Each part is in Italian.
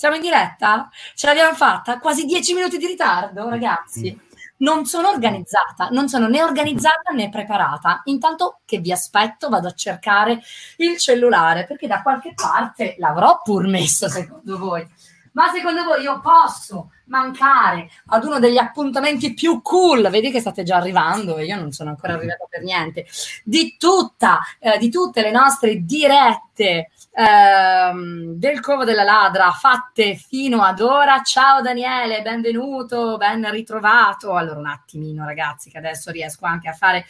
Siamo? In diretta? Ce l'abbiamo fatta? Quasi dieci minuti di ritardo, ragazzi. Non sono organizzata, non sono né organizzata né preparata. Intanto che vi aspetto, vado a cercare il cellulare perché da qualche parte l'avrò pur messo, secondo voi. Ma secondo voi io posso mancare ad uno degli appuntamenti più cool? Vedi che state già arrivando e io non sono ancora arrivata per niente. Di tutta, eh, di tutte le nostre dirette ehm, del Covo della Ladra fatte fino ad ora. Ciao Daniele, benvenuto, ben ritrovato. Allora un attimino ragazzi che adesso riesco anche a fare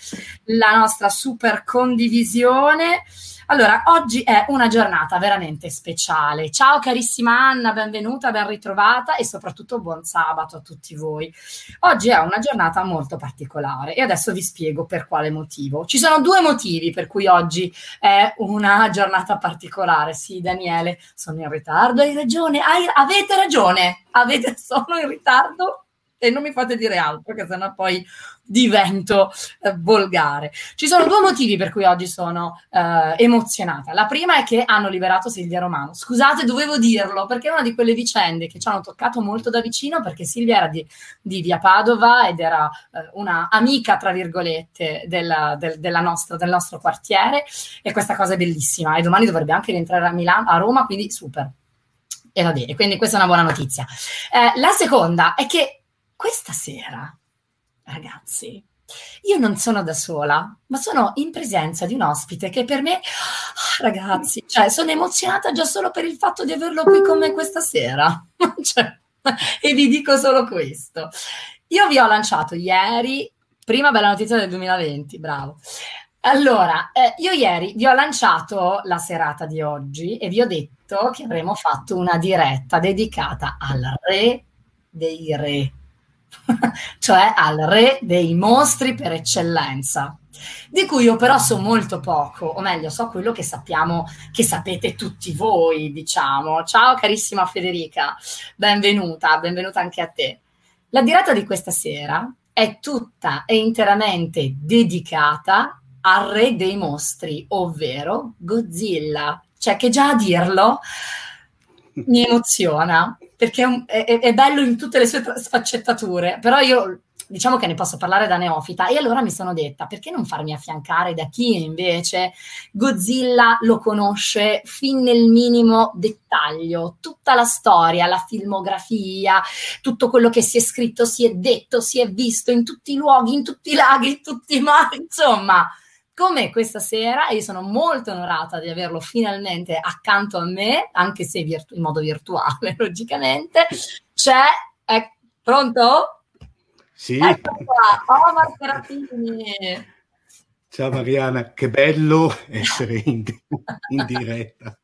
la nostra super condivisione. Allora, oggi è una giornata veramente speciale. Ciao carissima Anna, benvenuta, ben ritrovata e soprattutto buon sabato a tutti voi. Oggi è una giornata molto particolare e adesso vi spiego per quale motivo. Ci sono due motivi per cui oggi è una giornata particolare. Sì, Daniele, sono in ritardo, hai ragione, hai, avete ragione, avete, sono in ritardo e non mi fate dire altro, che sennò poi divento eh, volgare. Ci sono due motivi per cui oggi sono eh, emozionata. La prima è che hanno liberato Silvia Romano. Scusate, dovevo dirlo, perché è una di quelle vicende che ci hanno toccato molto da vicino, perché Silvia era di, di Via Padova ed era eh, una amica, tra virgolette, della, del, della nostra, del nostro quartiere, e questa cosa è bellissima. E domani dovrebbe anche rientrare a, Milano, a Roma, quindi super. E va bene, quindi questa è una buona notizia. Eh, la seconda è che questa sera, ragazzi, io non sono da sola, ma sono in presenza di un ospite che per me, oh, ragazzi, cioè, sono emozionata già solo per il fatto di averlo qui con me questa sera. cioè, e vi dico solo questo. Io vi ho lanciato ieri, prima bella notizia del 2020, bravo. Allora, eh, io ieri vi ho lanciato la serata di oggi e vi ho detto che avremmo fatto una diretta dedicata al re dei re cioè al re dei mostri per eccellenza. di cui io però so molto poco, o meglio, so quello che sappiamo, che sapete tutti voi, diciamo. Ciao carissima Federica, benvenuta, benvenuta anche a te. La diretta di questa sera è tutta e interamente dedicata al re dei mostri, ovvero Godzilla. Cioè che già a dirlo mi emoziona, perché è, un, è, è bello in tutte le sue sfaccettature, però io diciamo che ne posso parlare da neofita e allora mi sono detta perché non farmi affiancare da chi invece Godzilla lo conosce fin nel minimo dettaglio, tutta la storia, la filmografia, tutto quello che si è scritto, si è detto, si è visto in tutti i luoghi, in tutti i laghi, in tutti i mari, insomma come questa sera io sono molto onorata di averlo finalmente accanto a me, anche se virtu- in modo virtuale, logicamente. C'è, è pronto? Sì. Ecco qua, Omar Serafini. Ciao Mariana, che bello essere in, in diretta.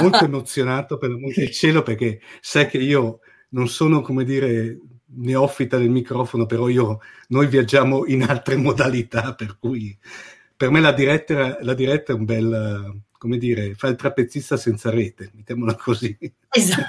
Molto emozionato per l'amore del cielo perché sai che io non sono, come dire, neofita del microfono, però io, noi viaggiamo in altre modalità, per cui per me la diretta, la diretta è un bel, come dire, fa il trapezzista senza rete, mettiamola così. Esatto.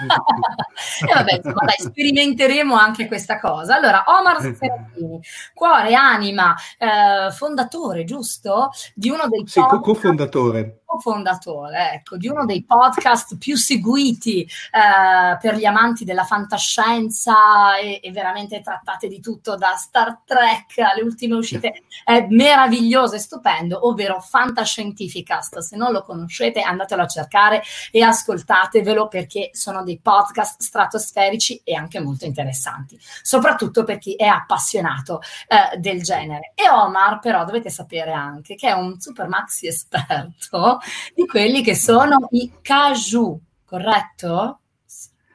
e vabbè, insomma, dai, sperimenteremo anche questa cosa. Allora, Omar Serafini, cuore, anima, eh, fondatore, giusto? Di uno dei Sì, podcast, cofondatore. Cofondatore, ecco, di uno dei podcast più seguiti eh, per gli amanti della fantascienza e, e, veramente trattate di tutto, da Star Trek alle ultime uscite. È meraviglioso e stupendo, ovvero Fantascientificast. Se non lo conoscete, andatelo a cercare e ascoltatevelo perché sono dei podcast stratosferici e anche molto interessanti, soprattutto per chi è appassionato eh, del genere. E Omar, però, dovete sapere anche che è un super maxi esperto di quelli che sono i caju, corretto?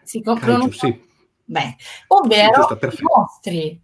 Si caju, sì. Beh, ovvero sì, i mostri.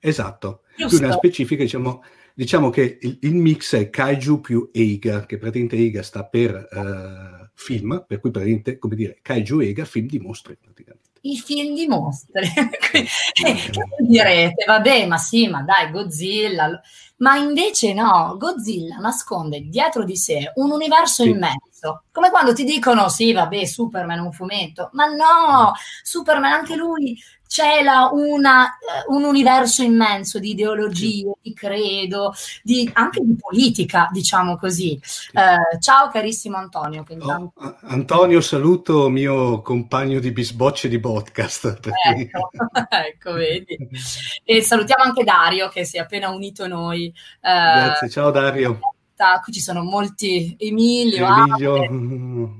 Esatto. Giusto. Più nella specifica, diciamo, diciamo che il, il, mix è kaiju più eiga, che praticamente eiga sta per... Uh, film, per cui praticamente, come dire, Kaiju Ega, film di mostri praticamente. I film di mostri. direte, vabbè, ma sì, ma dai, Godzilla. Ma invece no, Godzilla nasconde dietro di sé un universo sì. immenso. Come quando ti dicono, sì, vabbè, Superman è un fumetto. Ma no, Superman anche lui cela una, eh, un universo immenso di ideologie, di credo, di, anche di politica, diciamo così. Eh, ciao carissimo Antonio. Oh, Antonio, saluto mio compagno di bisbocce di podcast. Ecco, ecco, vedi. E salutiamo anche Dario che si è appena unito a noi. Eh, Grazie, ciao Dario diretta, qui ci sono molti Emilio, Emilio.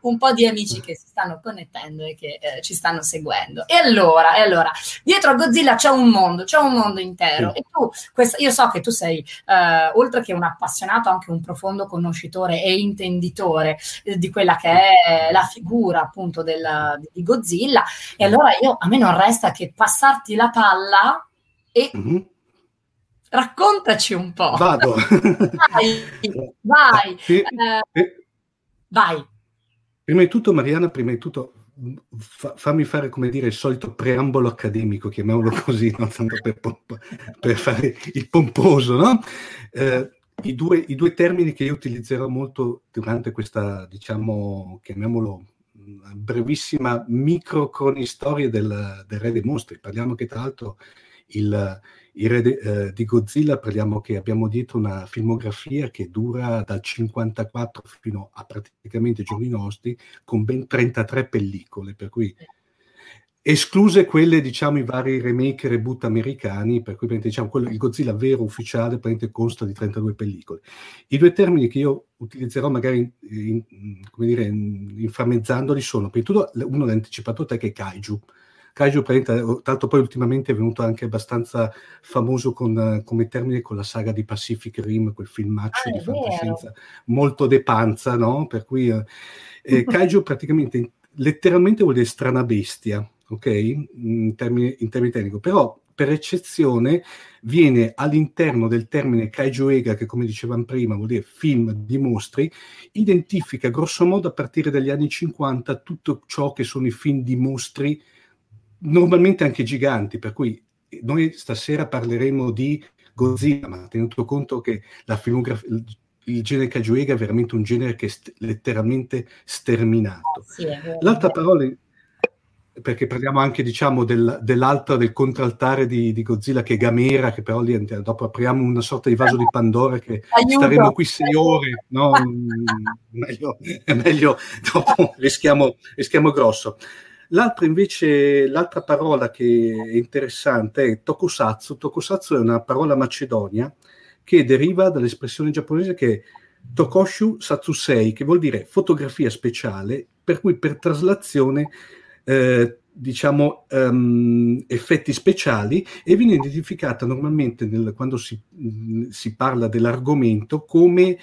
un po' di amici che si stanno connettendo e che eh, ci stanno seguendo. E allora, e allora, dietro a Godzilla c'è un mondo, c'è un mondo intero. Sì. E tu, questa, io so che tu sei, eh, oltre che un appassionato, anche un profondo conoscitore e intenditore eh, di quella che è la figura appunto del, di Godzilla. E allora io, a me non resta che passarti la palla e mm-hmm Raccontaci un po'. Vado. Vai, vai. E, eh, vai. Prima di tutto, Mariana, prima di tutto, fa, fammi fare, come dire, il solito preambolo accademico, chiamiamolo così, no? tanto per, per, fare il pomposo, no? Eh, i, due, I due termini che io utilizzerò molto durante questa, diciamo, chiamiamolo brevissima micro cronistoria del, del Re dei Mostri. Parliamo che tra l'altro il, il re de, eh, di Godzilla parliamo che abbiamo dietro una filmografia che dura dal 54 fino a praticamente i giorni nostri con ben 33 pellicole, per cui escluse quelle, diciamo, i vari remake e reboot americani, per cui diciamo, quello, il Godzilla vero ufficiale consta di 32 pellicole. I due termini che io utilizzerò magari in, in, dire, inframmezzandoli sono, per tutto, uno l'ha anticipato te che è Kaiju, Kaiju, tra l'altro poi ultimamente è venuto anche abbastanza famoso con, come termine con la saga di Pacific Rim, quel filmaccio ah, di fantascienza molto de panza, no? Per cui eh, eh, Kaiju praticamente letteralmente vuol dire strana bestia, ok? In termini, in termini tecnici, però per eccezione viene all'interno del termine kaiju ega, che come dicevamo prima vuol dire film di mostri, identifica grosso modo a partire dagli anni 50 tutto ciò che sono i film di mostri normalmente anche giganti, per cui noi stasera parleremo di Godzilla, ma tenuto conto che la filmografia, il genere Kajuega è veramente un genere che è st- letteralmente sterminato. Sì, L'altra parola, perché parliamo anche diciamo del, dell'altro, del contraltare di, di, Godzilla che è Gamera, che però lì dopo apriamo una sorta di vaso di Pandora che Aiuto. staremo qui sei ore, no? meglio, è meglio, dopo rischiamo, rischiamo grosso. L'altra invece, l'altra parola che è interessante è tokusatsu. Tokusatsu è una parola macedonia che deriva dall'espressione giapponese che è Tokoshu Satsusei, che vuol dire fotografia speciale, per cui per traslazione eh, diciamo um, effetti speciali e viene identificata normalmente nel, quando si, mh, si, parla dell'argomento come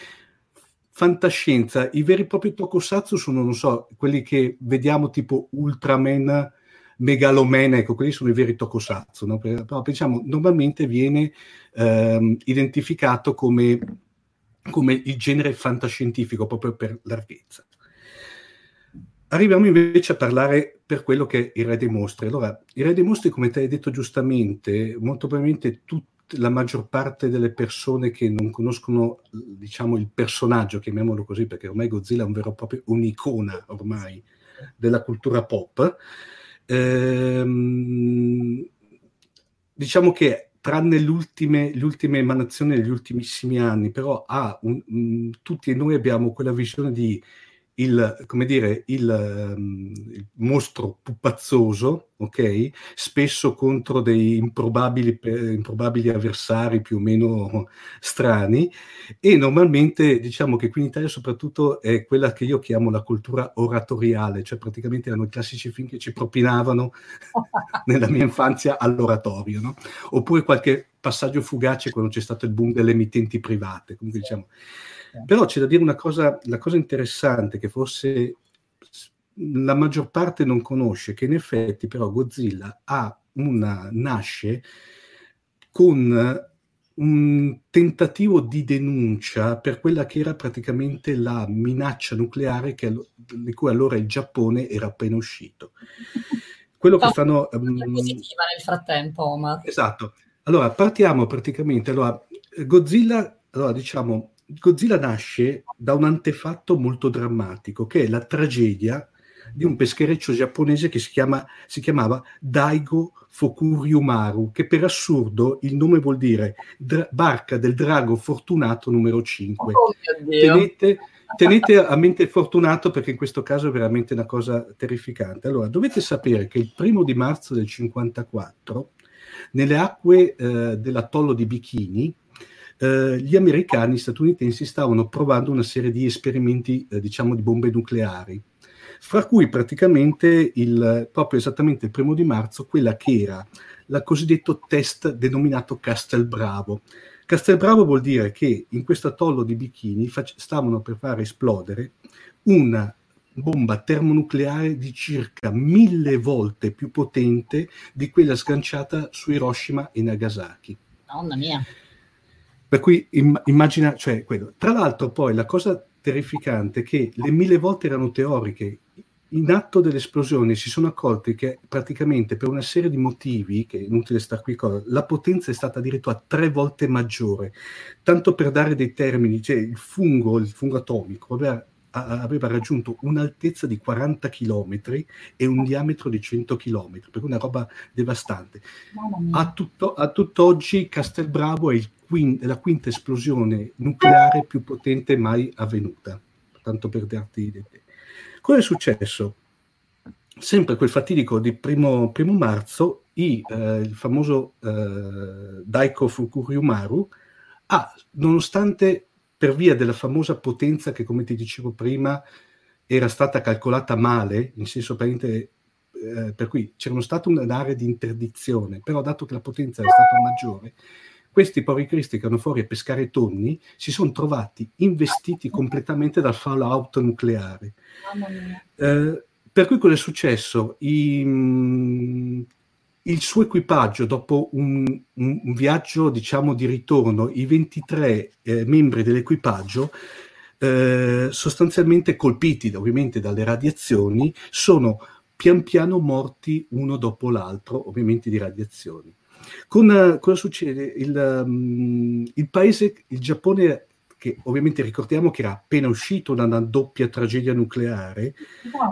fantascienza. I veri e propri tokusatsu sono, non so, quelli che vediamo tipo Ultraman Megaloman, ecco, quelli sono i veri tokusatsu, no? però diciamo, normalmente viene ehm, identificato come, come il genere fantascientifico, proprio per larghezza. Arriviamo invece a parlare per quello che è il Re dei Mostri. Allora, il Re dei Mostri, come ti hai detto giustamente, molto probabilmente tut- la maggior parte delle persone che non conoscono, diciamo, il personaggio, chiamiamolo così, perché ormai Godzilla è un vero e proprio un'icona ormai della cultura pop, Ehm, diciamo che tranne ultime emanazioni degli ultimissimi anni, però un, un, tutti noi abbiamo quella visione di il, come dire, il, um, il, mostro pupazzoso, ok? Spesso contro dei improbabili, eh, improbabili, avversari più o meno strani e normalmente diciamo che qui in Italia soprattutto è quella che io chiamo la cultura oratoriale, cioè praticamente erano i classici film che ci propinavano nella mia infanzia all'oratorio, no? Oppure qualche passaggio fugace quando c'è stato il boom delle emittenti private, comunque diciamo però c'è da dire una cosa, la cosa interessante che forse la maggior parte non conosce, che in effetti però Godzilla ha una, nasce con un tentativo di denuncia per quella che era praticamente la minaccia nucleare che, di cui allora il Giappone era appena uscito. Quello che fanno... Um, positiva nel frattempo, Omar. Esatto. Allora, partiamo praticamente... Allora, Godzilla, allora, diciamo, Godzilla nasce da un antefatto molto drammatico, che è la tragedia di un peschereccio giapponese che si, chiama, si chiamava Daigo Fokuryumaru, che per assurdo il nome vuol dire dra- barca del drago fortunato numero 5. Oh, tenete, tenete, a mente fortunato perché in questo caso è veramente una cosa terrificante. Allora, dovete sapere che il primo di marzo del 54, nelle acque eh, dell'atollo di Bikini, eh, gli americani statunitensi stavano provando una serie di esperimenti, eh, diciamo, di bombe nucleari, fra cui praticamente il, proprio esattamente il primo di marzo quella che era il cosiddetto test denominato Castelbravo. Castelbravo vuol dire che in questo atollo di Bikini fac- stavano per far esplodere una bomba termonucleare di circa mille volte più potente di quella sganciata su Hiroshima e Nagasaki. Mamma mia. Per cui immagina, cioè quello. Tra l'altro poi la cosa terrificante è che le mille volte erano teoriche, in atto dell'esplosione si sono accorti che praticamente per una serie di motivi, che è inutile star qui, la potenza è stata addirittura tre volte maggiore. Tanto per dare dei termini, cioè il fungo, il fungo atomico, aveva, aveva raggiunto un'altezza di 40 km e un diametro di 100 km, per una roba devastante. A, tutto, a tutt'oggi Castelbravo è il quinta, la quinta esplosione nucleare più potente mai avvenuta, tanto per darti idee. Cosa è successo? Sempre quel fatidico di primo, primo marzo, i, eh, il famoso eh, Daiko Fukuryumaru ha, nonostante per via della famosa potenza che, come ti dicevo prima, era stata calcolata male, in senso eh, per cui c'era stata un'area di interdizione, però dato che la potenza è stata maggiore, questi poveri cristi che vanno fuori a pescare tonni si sono trovati investiti completamente dal fallout nucleare. Eh, per cui cosa è successo? I, mm, il suo equipaggio, dopo un, un, viaggio diciamo di ritorno, i 23 eh, membri dell'equipaggio, eh, sostanzialmente colpiti ovviamente dalle radiazioni, sono pian piano morti uno dopo l'altro, ovviamente di radiazioni. Con, cosa succede? Il, um, il paese, il Giappone che ovviamente ricordiamo che era appena uscito da una doppia tragedia nucleare,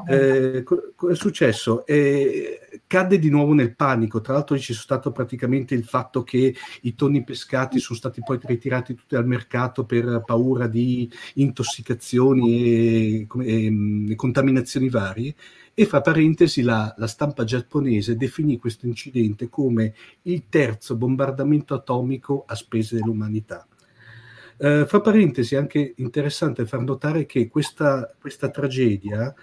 eh, cosa è successo? Eh, cadde di nuovo nel panico, tra l'altro sono stato praticamente il fatto che i tonni pescati sono stati poi ritirati tutti dal mercato per paura di intossicazioni e, e, e contaminazioni varie, e fra parentesi la, la, stampa giapponese definì questo incidente come il terzo bombardamento atomico a spese dell'umanità. Eh, fra parentesi, è anche interessante far notare che questa, questa tragedia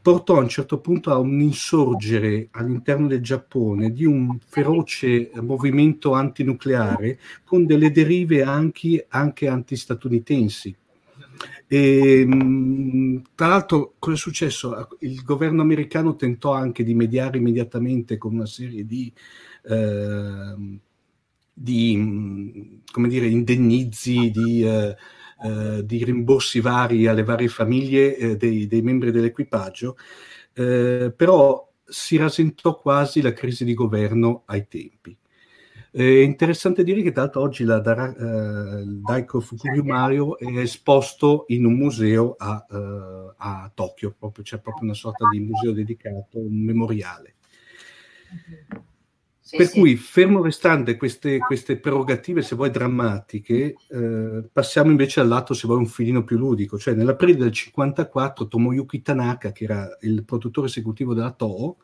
portò a un certo punto a un insorgere all'interno del Giappone di un feroce movimento antinucleare con delle derive anche, anche antistatunitensi. E, tra l'altro, cosa è successo? Il governo americano tentò anche di mediare immediatamente con una serie di eh, di dire, indennizi, di, eh, di, rimborsi vari alle varie famiglie eh, dei, dei, membri dell'equipaggio, eh, però si rasentò quasi la crisi di governo ai tempi. È interessante dire che tra l'altro oggi la, da, uh, il Daiko Fukuru Mario è esposto in un museo a, uh, a Tokyo, proprio, c'è proprio una sorta di museo dedicato, un memoriale. Sì, per sì. cui, fermo restante queste, queste, prerogative, se vuoi, drammatiche, eh, passiamo invece al lato, se vuoi, un filino più ludico. Cioè, nell'aprile del 54, Tomoyuki Tanaka, che era il produttore esecutivo della Toho.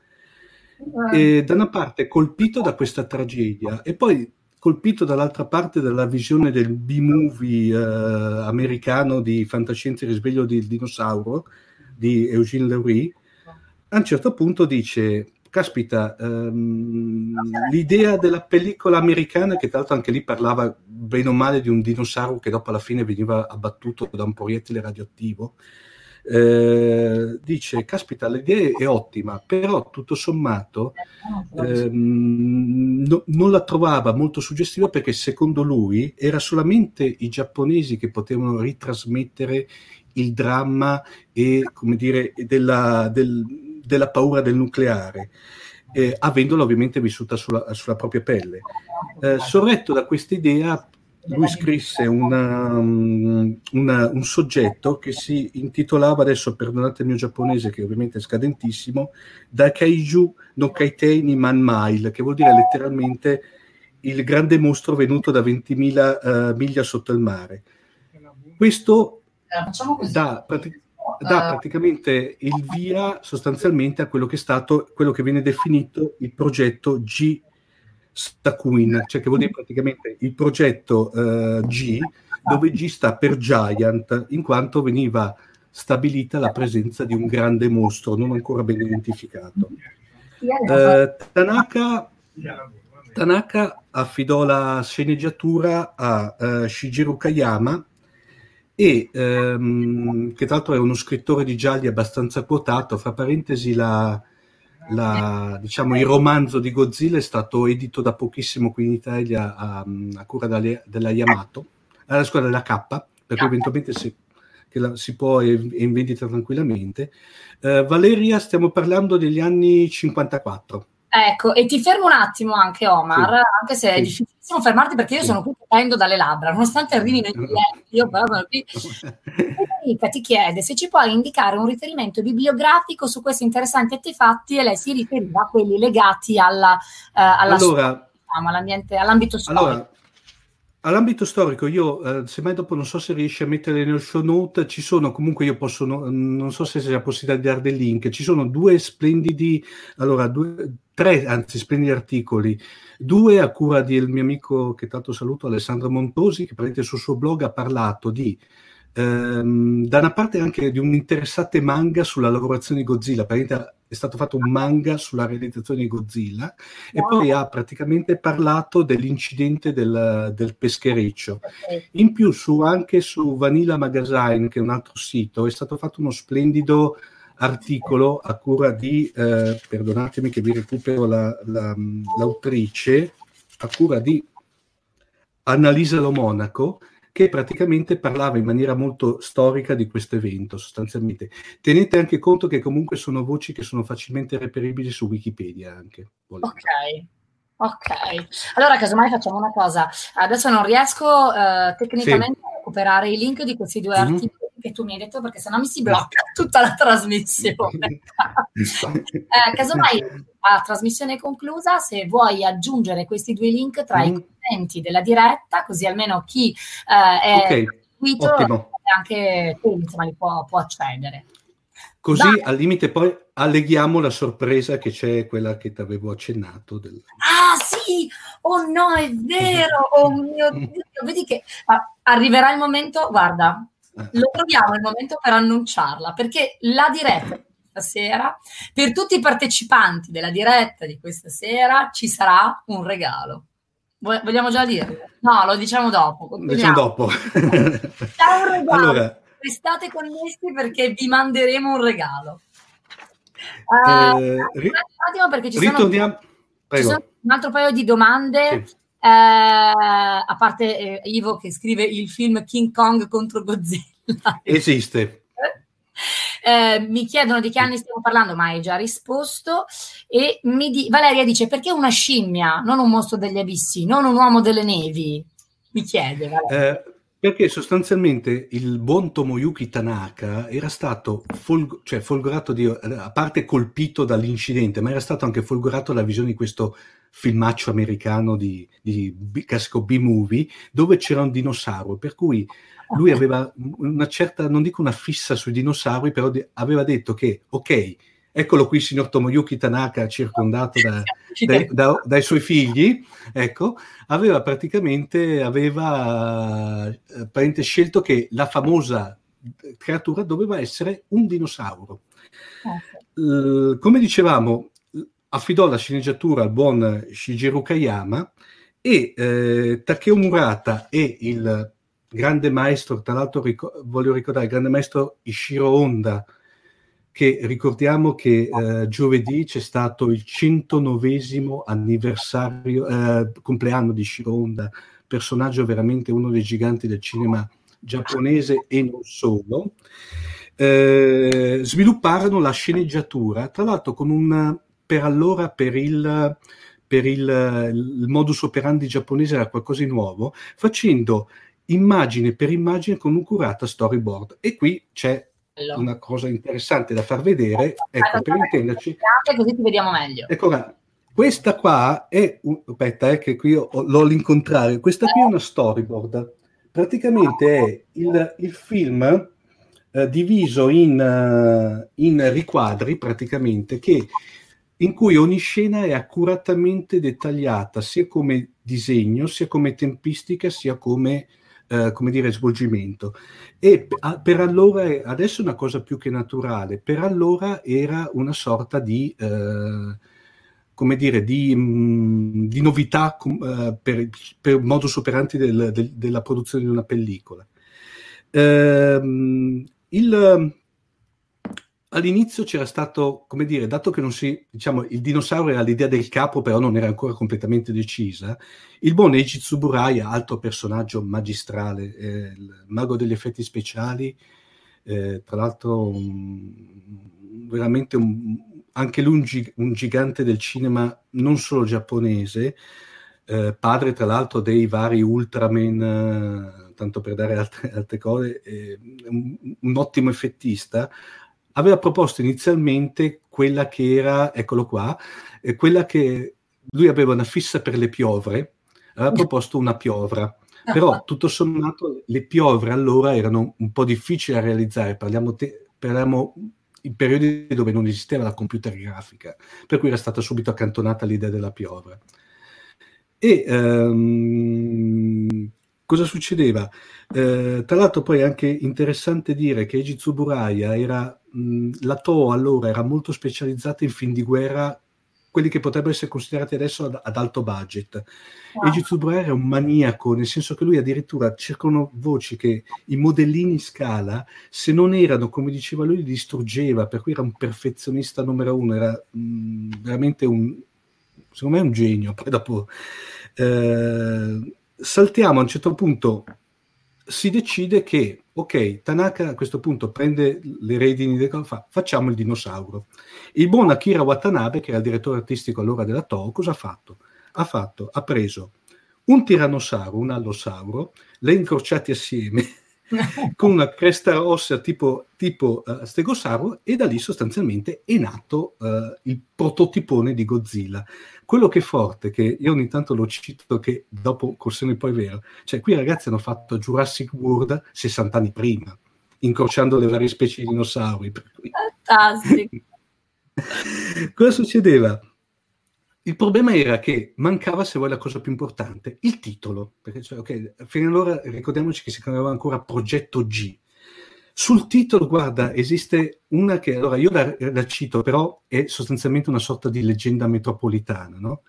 Eh, da una parte colpito da questa tragedia e poi colpito dall'altra parte dalla visione del B-movie eh, americano di fantascienza e risveglio del dinosauro di Eugene Leury, a un certo punto dice caspita, ehm, l'idea della pellicola americana, che tra l'altro anche lì parlava bene o male di un dinosauro che dopo alla fine veniva abbattuto da un proiettile radioattivo, eh, dice, caspita, l'idea è ottima, però tutto sommato ehm, no, non la trovava molto suggestiva perché secondo lui era solamente i giapponesi che potevano ritrasmettere il dramma e, come dire, della, del, della paura del nucleare, eh, avendola ovviamente vissuta sulla, sulla propria pelle. Eh, sorretto da questa idea, lui scrisse una, una, un soggetto che si intitolava, adesso perdonate il mio giapponese che ovviamente è scadentissimo, Da Kaiju no Kaitei ni Man Mail, che vuol dire letteralmente il grande mostro venuto da 20.000 uh, miglia sotto il mare. Questo eh, dà dà eh. praticamente il via sostanzialmente a quello che è stato quello che viene definito il progetto G Stakuin, cioè che vuol dire praticamente il progetto uh, G, dove G sta per Giant, in quanto veniva stabilita la presenza di un grande mostro non ancora ben identificato. Uh, Tanaka, Tanaka, affidò la sceneggiatura a uh, Shigeru Kayama, e ehm, che tra l'altro è uno scrittore di gialli abbastanza quotato, fra parentesi la, la, diciamo, il romanzo di Godzilla è stato edito da pochissimo qui in Italia a, a cura della, della Yamato, alla scuola della K, per cui eventualmente si, la, si può è in vendita tranquillamente. Uh, Valeria, stiamo parlando degli anni 54. Ecco, e ti fermo un attimo anche Omar, sì. anche se è difficilissimo fermarti perché io sì. sono qui prendo dalle labbra, nonostante arrivino i clienti, io però sono qui. Enrica ti chiede se ci puoi indicare un riferimento bibliografico su questi interessanti artefatti e lei si riferiva a quelli legati alla, eh, alla allora, diciamo, all'ambito storico. Allora, All'ambito storico, io, eh, semmai dopo non so se riesci a mettere nel show note, ci sono comunque, io posso, no, non so se c'è la possibilità di dare del link, ci sono due splendidi, allora, due, tre, anzi, splendidi articoli, due a cura del mio amico, che tanto saluto, Alessandro Montosi, che praticamente sul suo blog ha parlato di ehm, da una parte anche di un interessante manga sulla lavorazione di Godzilla, praticamente è stato fatto un manga sulla realizzazione di Godzilla e poi ha praticamente parlato dell'incidente del, del peschereccio. In più su, anche su Vanilla Magazine, che è un altro sito, è stato fatto uno splendido articolo a cura di, eh, perdonatemi che vi recupero la, la, l'autrice, a cura di Annalisa Lo Monaco, che praticamente parlava in maniera molto storica di questo evento sostanzialmente. Tenete anche conto che comunque sono voci che sono facilmente reperibili su Wikipedia anche. Ok, Ok, allora casomai facciamo una cosa. Adesso non riesco eh, tecnicamente sì. a recuperare i link di questi due mm-hmm. articoli che tu mi hai detto perché sennò mi si blocca tutta la trasmissione. eh, casomai a trasmissione conclusa, se vuoi aggiungere questi due link tra mm-hmm. i commenti della diretta, così almeno chi eh, è okay. seguito anche insomma, li può, può accedere. Così Dai. al limite poi alleghiamo la sorpresa che c'è quella che ti avevo accennato. Del... Ah sì, oh no, è vero, oh mio Dio, vedi che ah, arriverà il momento, guarda. Lo troviamo il momento per annunciarla, perché la diretta sera, per tutti i partecipanti della diretta di questa sera, ci sarà un regalo. Vogliamo già dire? No, lo diciamo dopo. Lo diciamo dopo. C'è un regalo. Allora, restate connessi perché vi manderemo un regalo. Uh, eh, ri- un attimo perché ci sono, ci sono un altro paio di domande. Sì. Eh, a parte eh, Ivo che scrive il film King Kong contro Godzilla. Esiste. Eh, mi chiedono di che anni stiamo parlando, ma hai già risposto. E di- Valeria dice: perché una scimmia, non un mostro degli abissi, non un uomo delle nevi? Mi chiede. Eh, perché sostanzialmente il buon Tomoyuki Tanaka era stato folg- cioè folgorato, di, a parte colpito dall'incidente, ma era stato anche folgorato dalla visione di questo filmaccio americano di, di classico B-movie dove c'era un dinosauro, per cui lui aveva una certa, non dico una fissa sui dinosauri, però de- aveva detto che, ok, Eccolo qui, signor Tomoyuki Tanaka, circondato da, dai, da, dai, suoi figli, ecco, aveva praticamente, aveva, eh, scelto che la famosa creatura doveva essere un dinosauro. Okay. come dicevamo, affidò la sceneggiatura al buon Shigeru Kayama e eh, Takeo Murata e il grande maestro, tra l'altro ric- voglio ricordare, il grande maestro Ishiro Honda, che ricordiamo che eh, giovedì c'è stato il 109 anniversario, eh, compleanno di Shiro Honda, personaggio veramente uno dei giganti del cinema giapponese e non solo. Eh, svilupparono la sceneggiatura, tra l'altro con un per allora per il, per il, il modus operandi giapponese era qualcosa di nuovo, facendo immagine per immagine con un curata storyboard. E qui c'è una cosa interessante da far vedere, ecco, per intenderci. Così ti vediamo meglio. Ecco, questa qua è, un, aspetta, eh, che qui ho, l'ho l'incontrario, questa qui è una storyboard. Praticamente è il, il film eh, diviso in, uh, in riquadri, praticamente, che, in cui ogni scena è accuratamente dettagliata, sia come disegno, sia come tempistica, sia come eh, come dire, svolgimento. E per allora, adesso è una cosa più che naturale, per allora era una sorta di, eh, come dire, di, mh, mm, di novità uh, per, per modus operandi del, del, della produzione di una pellicola. Uh, il, all'inizio c'era stato, come dire, dato che non si, diciamo, il dinosauro era l'idea del capo, però non era ancora completamente decisa, il buon Eiji Tsuburaya, altro personaggio magistrale, eh, mago degli effetti speciali, eh, tra l'altro um, veramente un, anche lui un, gig- un, gigante del cinema non solo giapponese, eh, padre tra l'altro dei vari Ultraman, eh, tanto per dare altre, altre cose, eh, un, un ottimo effettista, aveva proposto inizialmente quella che era, eccolo qua, eh, quella che lui aveva una fissa per le piovre, aveva proposto una piovra, però tutto sommato le piovre allora erano un po' difficili da realizzare, parliamo, te, parliamo in periodi dove non esisteva la computer grafica, per cui era stata subito accantonata l'idea della piovra. E um, cosa succedeva? Eh, tra l'altro poi è anche interessante dire che Eiji Tsuburaya era la Toho allora era molto specializzata in film di guerra, quelli che potrebbero essere considerati adesso ad, ad alto budget. Wow. Eiji Tsuburaya era un maniaco, nel senso che lui addirittura cercano voci che i modellini in scala, se non erano, come diceva lui, li distruggeva, per cui era un perfezionista numero uno, era mh, veramente un, secondo me un genio. Poi dopo eh, saltiamo a un certo punto si decide che, ok, Tanaka a questo punto prende le redini del fa, facciamo il dinosauro. Il buon Akira Watanabe, che era il direttore artistico allora della Toho, cosa ha fatto? ha fatto, ha preso un tirannosauro, un allosauro, le incrociati assieme con una cresta ossea tipo, tipo uh, stegosauro e da lì sostanzialmente è nato uh, il prototipone di Godzilla. Quello che è forte, che io ogni tanto lo cito, che dopo col seno poi è vero, cioè qui i ragazzi hanno fatto Jurassic World 60 anni prima, incrociando le varie specie di dinosauri. Fantastico. Cosa succedeva? Il problema era che mancava, se vuoi, la cosa più importante, il titolo. Perché, cioè, okay, fino allora ricordiamoci che si chiamava ancora Progetto G. Sul titolo, guarda, esiste una che, allora io la, la cito, però è sostanzialmente una sorta di leggenda metropolitana, no?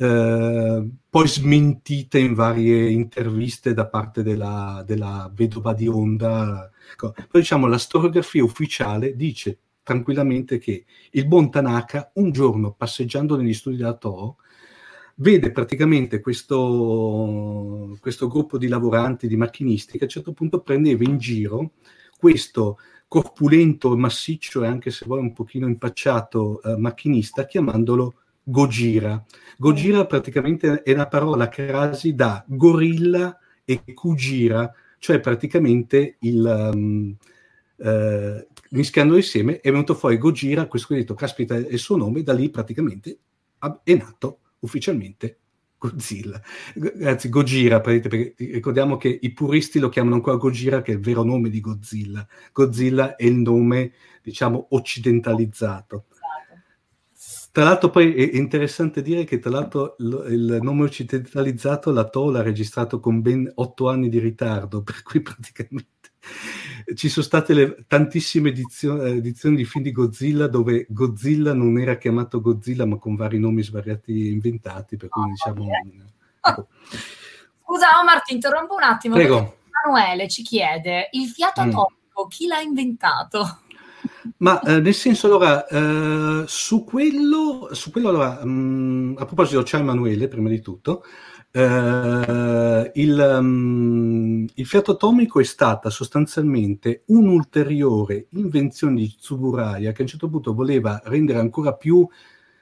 eh, poi smentita in varie interviste da parte della, della vedova di Onda. Ecco, poi diciamo, la storiografia ufficiale dice tranquillamente che il buon Tanaka un giorno passeggiando negli studi della Toho vede praticamente questo, questo gruppo di lavoranti, di macchinisti che a un certo punto prendeva in giro questo corpulento, massiccio e anche se vuoi un pochino impacciato eh, macchinista chiamandolo Gojira. Gojira praticamente è una parola crasi da gorilla e Kujira, cioè praticamente il... Um, eh, mischiandolo insieme è venuto fuori Gojira, questo qui ha detto, caspita, è il suo nome, da lì praticamente è nato ufficialmente Godzilla. Anzi, Gojira, perché ricordiamo che i puristi lo chiamano ancora Gojira, che è il vero nome di Godzilla. Godzilla è il nome, diciamo, occidentalizzato. Tra l'altro poi è interessante dire che tra l'altro il nome occidentalizzato la TOL ha registrato con ben otto anni di ritardo, per cui praticamente ci sono state le, tantissime edizioni, edizioni, di film di Godzilla dove Godzilla non era chiamato Godzilla ma con vari nomi svariati inventati, per cui oh, diciamo... Ecco. Scusa Omar, ti interrompo un attimo. Prego. Emanuele ci chiede, il fiato mm. atomico, chi l'ha inventato? Ma eh, nel senso, allora, eh, su quello, su quello allora, mh, mm, a proposito, ciao Emanuele, prima di tutto, Uh, il, um, il, fiato atomico è stata sostanzialmente un'ulteriore invenzione di Tsuburaya che a un certo punto voleva rendere ancora più,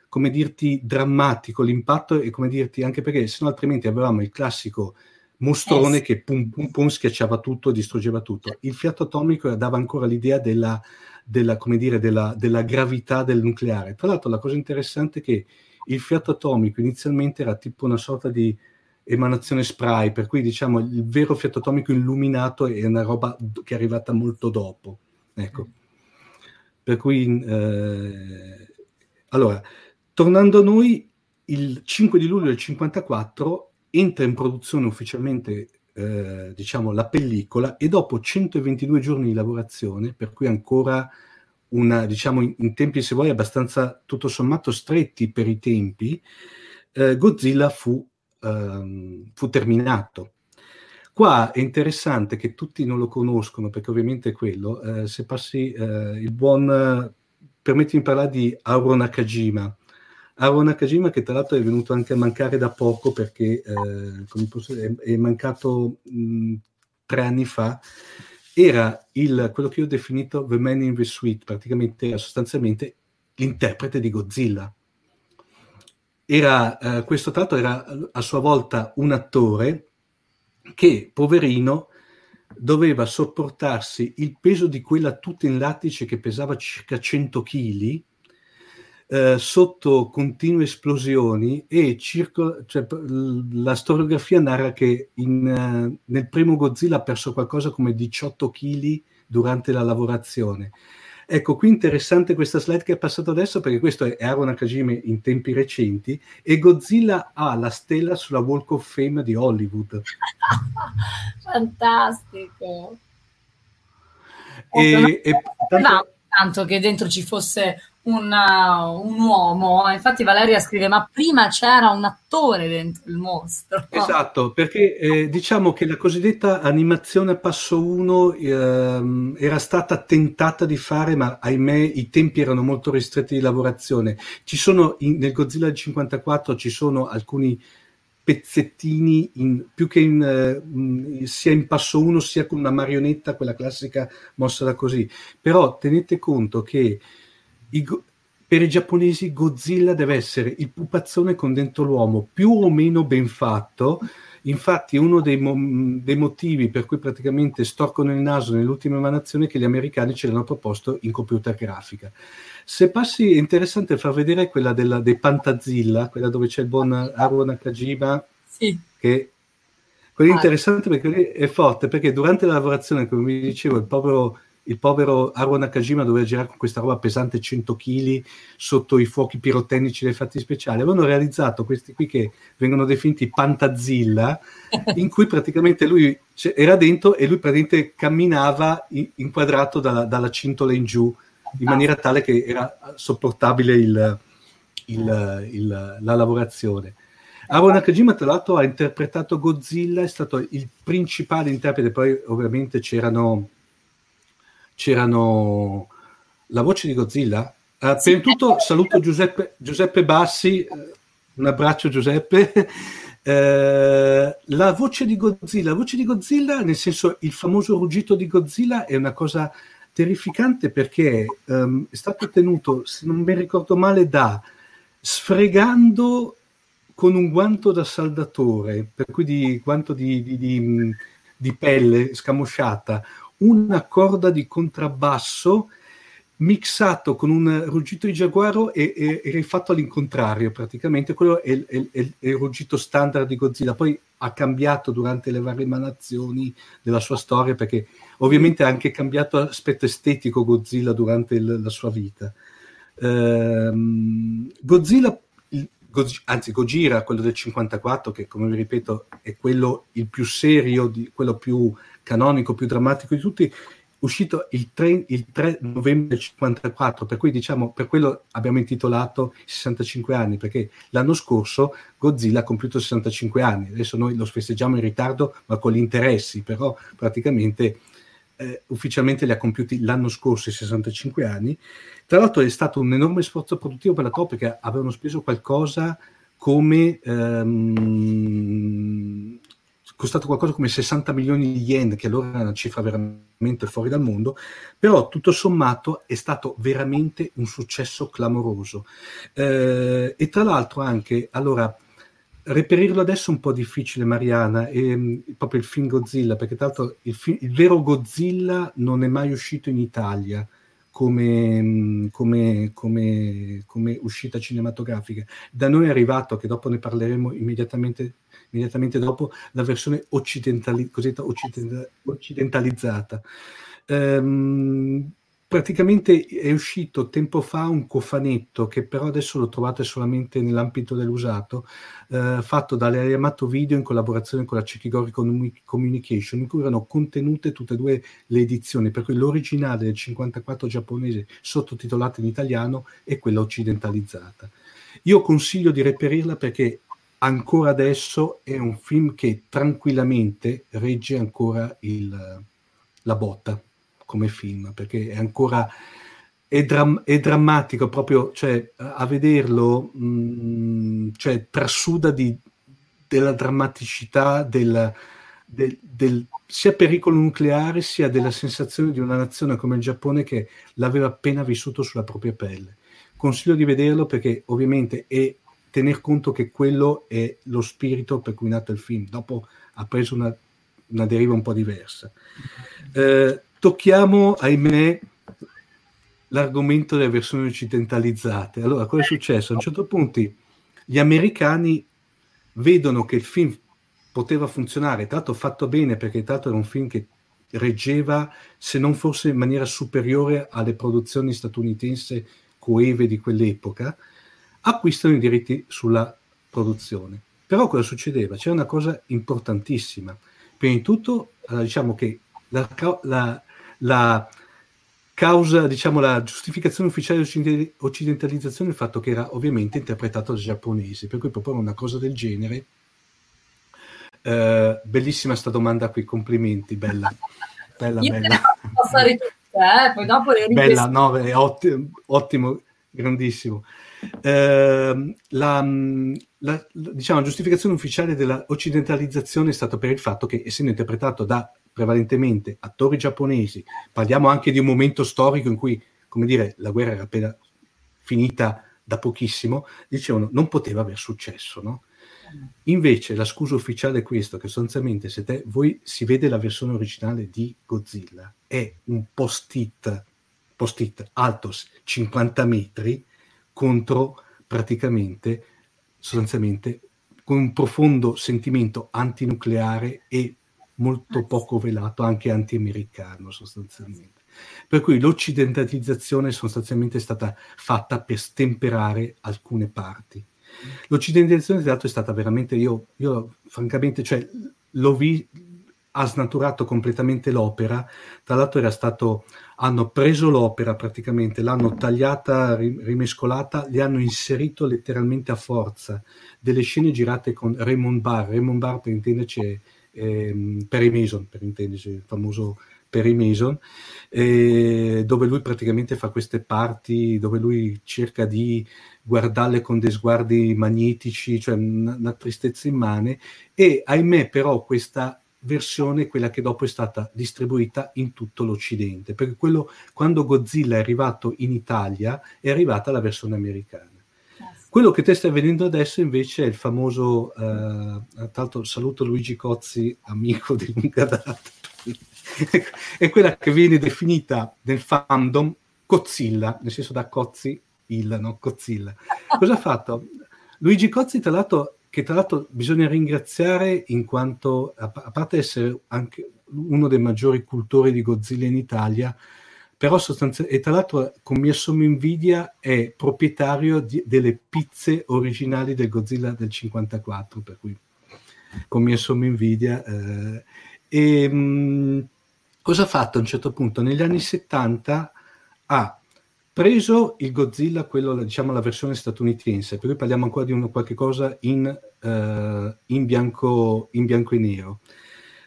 come dirti, drammatico l'impatto e come dirti, anche perché se no altrimenti avevamo il classico mostrone eh che pum pum pum schiacciava tutto e distruggeva tutto. Il fiato atomico dava ancora l'idea della, della, come dire, della, della gravità del nucleare. Tra l'altro la cosa interessante è che il fiato atomico inizialmente era tipo una sorta di emanazione spray, per cui diciamo il vero fiato atomico illuminato è una roba che è arrivata molto dopo. Ecco. Per cui, eh, allora, tornando a noi, il 5 di luglio del 54 entra in produzione ufficialmente eh, diciamo, la pellicola e dopo 122 giorni di lavorazione, per cui ancora una, diciamo, in, in tempi, se vuoi, abbastanza tutto sommato stretti per i tempi, eh, Godzilla fu um, fu terminato. Qua è interessante che tutti non lo conoscono, perché ovviamente è quello, eh, se passi eh, il buon... permettimi di parlare di Auro Nakajima. Auro Nakajima che tra l'altro è venuto anche a mancare da poco perché eh, posso, è, è, mancato mh, tre anni fa, era il, quello che io ho definito The Man in the Suite, praticamente era sostanzialmente l'interprete di Godzilla era, eh, questo tratto era a sua volta un attore che, poverino, doveva sopportarsi il peso di quella tuta in lattice che pesava circa 100 kg eh, sotto continue esplosioni e circo, cioè, la storiografia narra che in, uh, nel primo Godzilla ha perso qualcosa come 18 kg durante la lavorazione Ecco, qui interessante questa slide che è passata adesso perché questo è Aaron Nakajime in tempi recenti e Godzilla ha la stella sulla Walk of Fame di Hollywood. Fantastico. E, e tanto... tanto che dentro ci fosse un, uh, un, uomo, infatti Valeria scrive, ma prima c'era un attore dentro il mostro. Esatto, perché eh, diciamo che la cosiddetta animazione a passo 1 eh, era stata tentata di fare, ma ahimè i tempi erano molto ristretti di lavorazione. Ci sono, in, nel Godzilla del 54 ci sono alcuni pezzettini in, più che in, eh, sia in passo 1 sia con una marionetta, quella classica mossa da così. Però tenete conto che i, per i giapponesi Godzilla deve essere il pupazzone con dentro l'uomo, più o meno ben fatto. Infatti uno dei, mo- dei motivi per cui praticamente storcono il naso nell'ultima emanazione è che gli americani ce l'hanno proposto in computer grafica. Se passi, è interessante far vedere quella della, dei Pantazilla, quella dove c'è il buon Haru Nakajima, Sì. che quello è Ah. interessante perché è forte, perché durante la lavorazione, come vi dicevo, il povero, il povero Haru Nakajima doveva girare con questa roba pesante 100 kg sotto i fuochi pirotecnici dei fatti speciali. Avevano realizzato questi qui che vengono definiti Pantazilla, in cui praticamente lui cioè, era dentro e lui praticamente camminava inquadrato dalla, dalla cintola in giù, in maniera tale che era sopportabile il- il- il- la lavorazione. Haru Nakajima, tra l'altro, ha interpretato Godzilla, è stato il principale interprete, poi ovviamente c'erano, c'erano la voce di Godzilla. Eh, Sì. prima di tutto saluto Giuseppe, Giuseppe Bassi, eh, un abbraccio Giuseppe. Eh, la voce di Godzilla, la voce di Godzilla, nel senso il famoso ruggito di Godzilla è una cosa terrificante perché ehm, è stato ottenuto, se non mi ricordo male, da sfregando con un guanto da saldatore, per cui di guanto di, di- di- di pelle scamosciata, una corda di contrabbasso mixato con un ruggito di giaguaro e, e, e rifatto all'incontrario praticamente. Quello è, è è è il ruggito standard di Godzilla. Poi ha cambiato durante le varie emanazioni della sua storia perché ovviamente ha anche cambiato aspetto estetico Godzilla durante il- la sua vita. Ehm, Godzilla anzi Gojira quello del 54 che come vi ripeto è quello il più serio di, quello più canonico più drammatico di tutti uscito il 3, il 3 novembre del 54, per cui diciamo per quello abbiamo intitolato 65 anni, perché l'anno scorso Godzilla ha compiuto 65 anni, adesso noi lo festeggiamo in ritardo, ma con gli interessi, però praticamente eh, ufficialmente li ha compiuti l'anno scorso i 65 anni. Tra l'altro è stato un enorme sforzo produttivo per la Top perché avevano speso qualcosa come ehm, costato qualcosa come 60 milioni di yen, che allora era una cifra veramente fuori dal mondo, però tutto sommato è stato veramente un successo clamoroso. Eh, e tra l'altro anche, allora, reperirlo adesso è un po' difficile, Mariana, e, proprio il film Godzilla, perché tra l'altro il, fi- il vero Godzilla non è mai uscito in Italia. Come, come, come, come uscita cinematografica. Da noi è arrivato, che dopo ne parleremo immediatamente, immediatamente dopo, la versione occidentali- cosiddetta occidenta- occidentalizzata. Ehm, praticamente è uscito tempo fa un cofanetto che però adesso lo trovate solamente nell'ambito dell'usato, eh, fatto dalle Yamato Video in collaborazione con la Communi- Communication, in cui erano contenute tutte e due le edizioni, per cui l'originale del 54 giapponese sottotitolata in italiano e quella occidentalizzata. Io consiglio di reperirla perché ancora adesso è un film che tranquillamente regge ancora il- la botta come film, perché è ancora è, dram- è drammatico proprio, cioè a vederlo, mh, cioè trasuda di, della drammaticità del, del- del- sia pericolo nucleare sia della sensazione di una nazione come il Giappone che l'aveva appena vissuto sulla propria pelle. Consiglio di vederlo perché ovviamente è tener conto che quello è lo spirito per cui è nato il film. Dopo ha preso una, una deriva un po' diversa. Eh, tocchiamo, ahimè, l'argomento delle versioni occidentalizzate. Allora, cosa è successo? A un certo punto gli americani vedono che il film poteva funzionare, l'altro fatto bene perché l'altro era un film che reggeva, se non fosse in maniera superiore alle produzioni statunitensi coeve di quell'epoca, acquistano i diritti sulla produzione. Però cosa succedeva? C'era una cosa importantissima. Prima di tutto, allora, diciamo che la, la- la causa, diciamo, la giustificazione ufficiale di occidentalizzazione è il fatto che era ovviamente interpretato da giapponesi, per cui proporre una cosa del genere. eh, bellissima sta domanda qui, complimenti, bella, bella, Io bella. tutte, eh, poi dopo le Bella, no, è ottimo, ottimo grandissimo. Ehm, la, la- diciamo, la giustificazione ufficiale della occidentalizzazione è stata per il fatto che, essendo interpretato da prevalentemente attori giapponesi, parliamo anche di un momento storico in cui, come dire, la guerra era appena finita da pochissimo, dicevano non poteva aver successo, no? Invece la scusa ufficiale è questa, che sostanzialmente se te, voi si vede la versione originale di Godzilla, è un post-it, post-it alto 50 metri contro praticamente, sostanzialmente, con un profondo sentimento antinucleare e molto poco velato, anche anti-americano sostanzialmente. Per cui l'occidentalizzazione sostanzialmente è stata fatta per stemperare alcune parti. L'occidentalizzazione tra l'altro è stata veramente, io, io francamente, cioè, l'ho vi, ha snaturato completamente l'opera, tra l'altro era stato, hanno preso l'opera praticamente, l'hanno tagliata, rimescolata, li hanno inserito letteralmente a forza, delle scene girate con Raymond Barr, Raymond Barr per intenderci ehm, Perry Mason, per intenderci, il famoso Perry Mason, eh, dove lui praticamente fa queste parti, dove lui cerca di guardarle con dei sguardi magnetici, cioè una, una tristezza immane, e ahimè però questa versione quella che dopo è stata distribuita in tutto l'Occidente, perché quello, quando Godzilla è arrivato in Italia è arrivata la versione americana. Quello che te stai vedendo adesso invece è il famoso, eh, l'altro saluto Luigi Cozzi, amico di lunga data, è quella che viene definita nel fandom Godzilla, nel senso da Cozzi il, no? Godzilla. Cosa ha fatto? Luigi Cozzi, tra l'altro, che tra l'altro bisogna ringraziare in quanto, a, parte essere anche uno dei maggiori cultori di Godzilla in Italia, però sostanzialmente, e tra l'altro con mia somma invidia è proprietario di, delle pizze originali del Godzilla del 54, per cui con mia somma invidia. Eh, e, mh, cosa ha fatto a un certo punto? Negli anni 70 ha preso il Godzilla, quello, diciamo la versione statunitense, per cui parliamo ancora di uno, qualche cosa in, uh, in, bianco, in bianco e nero.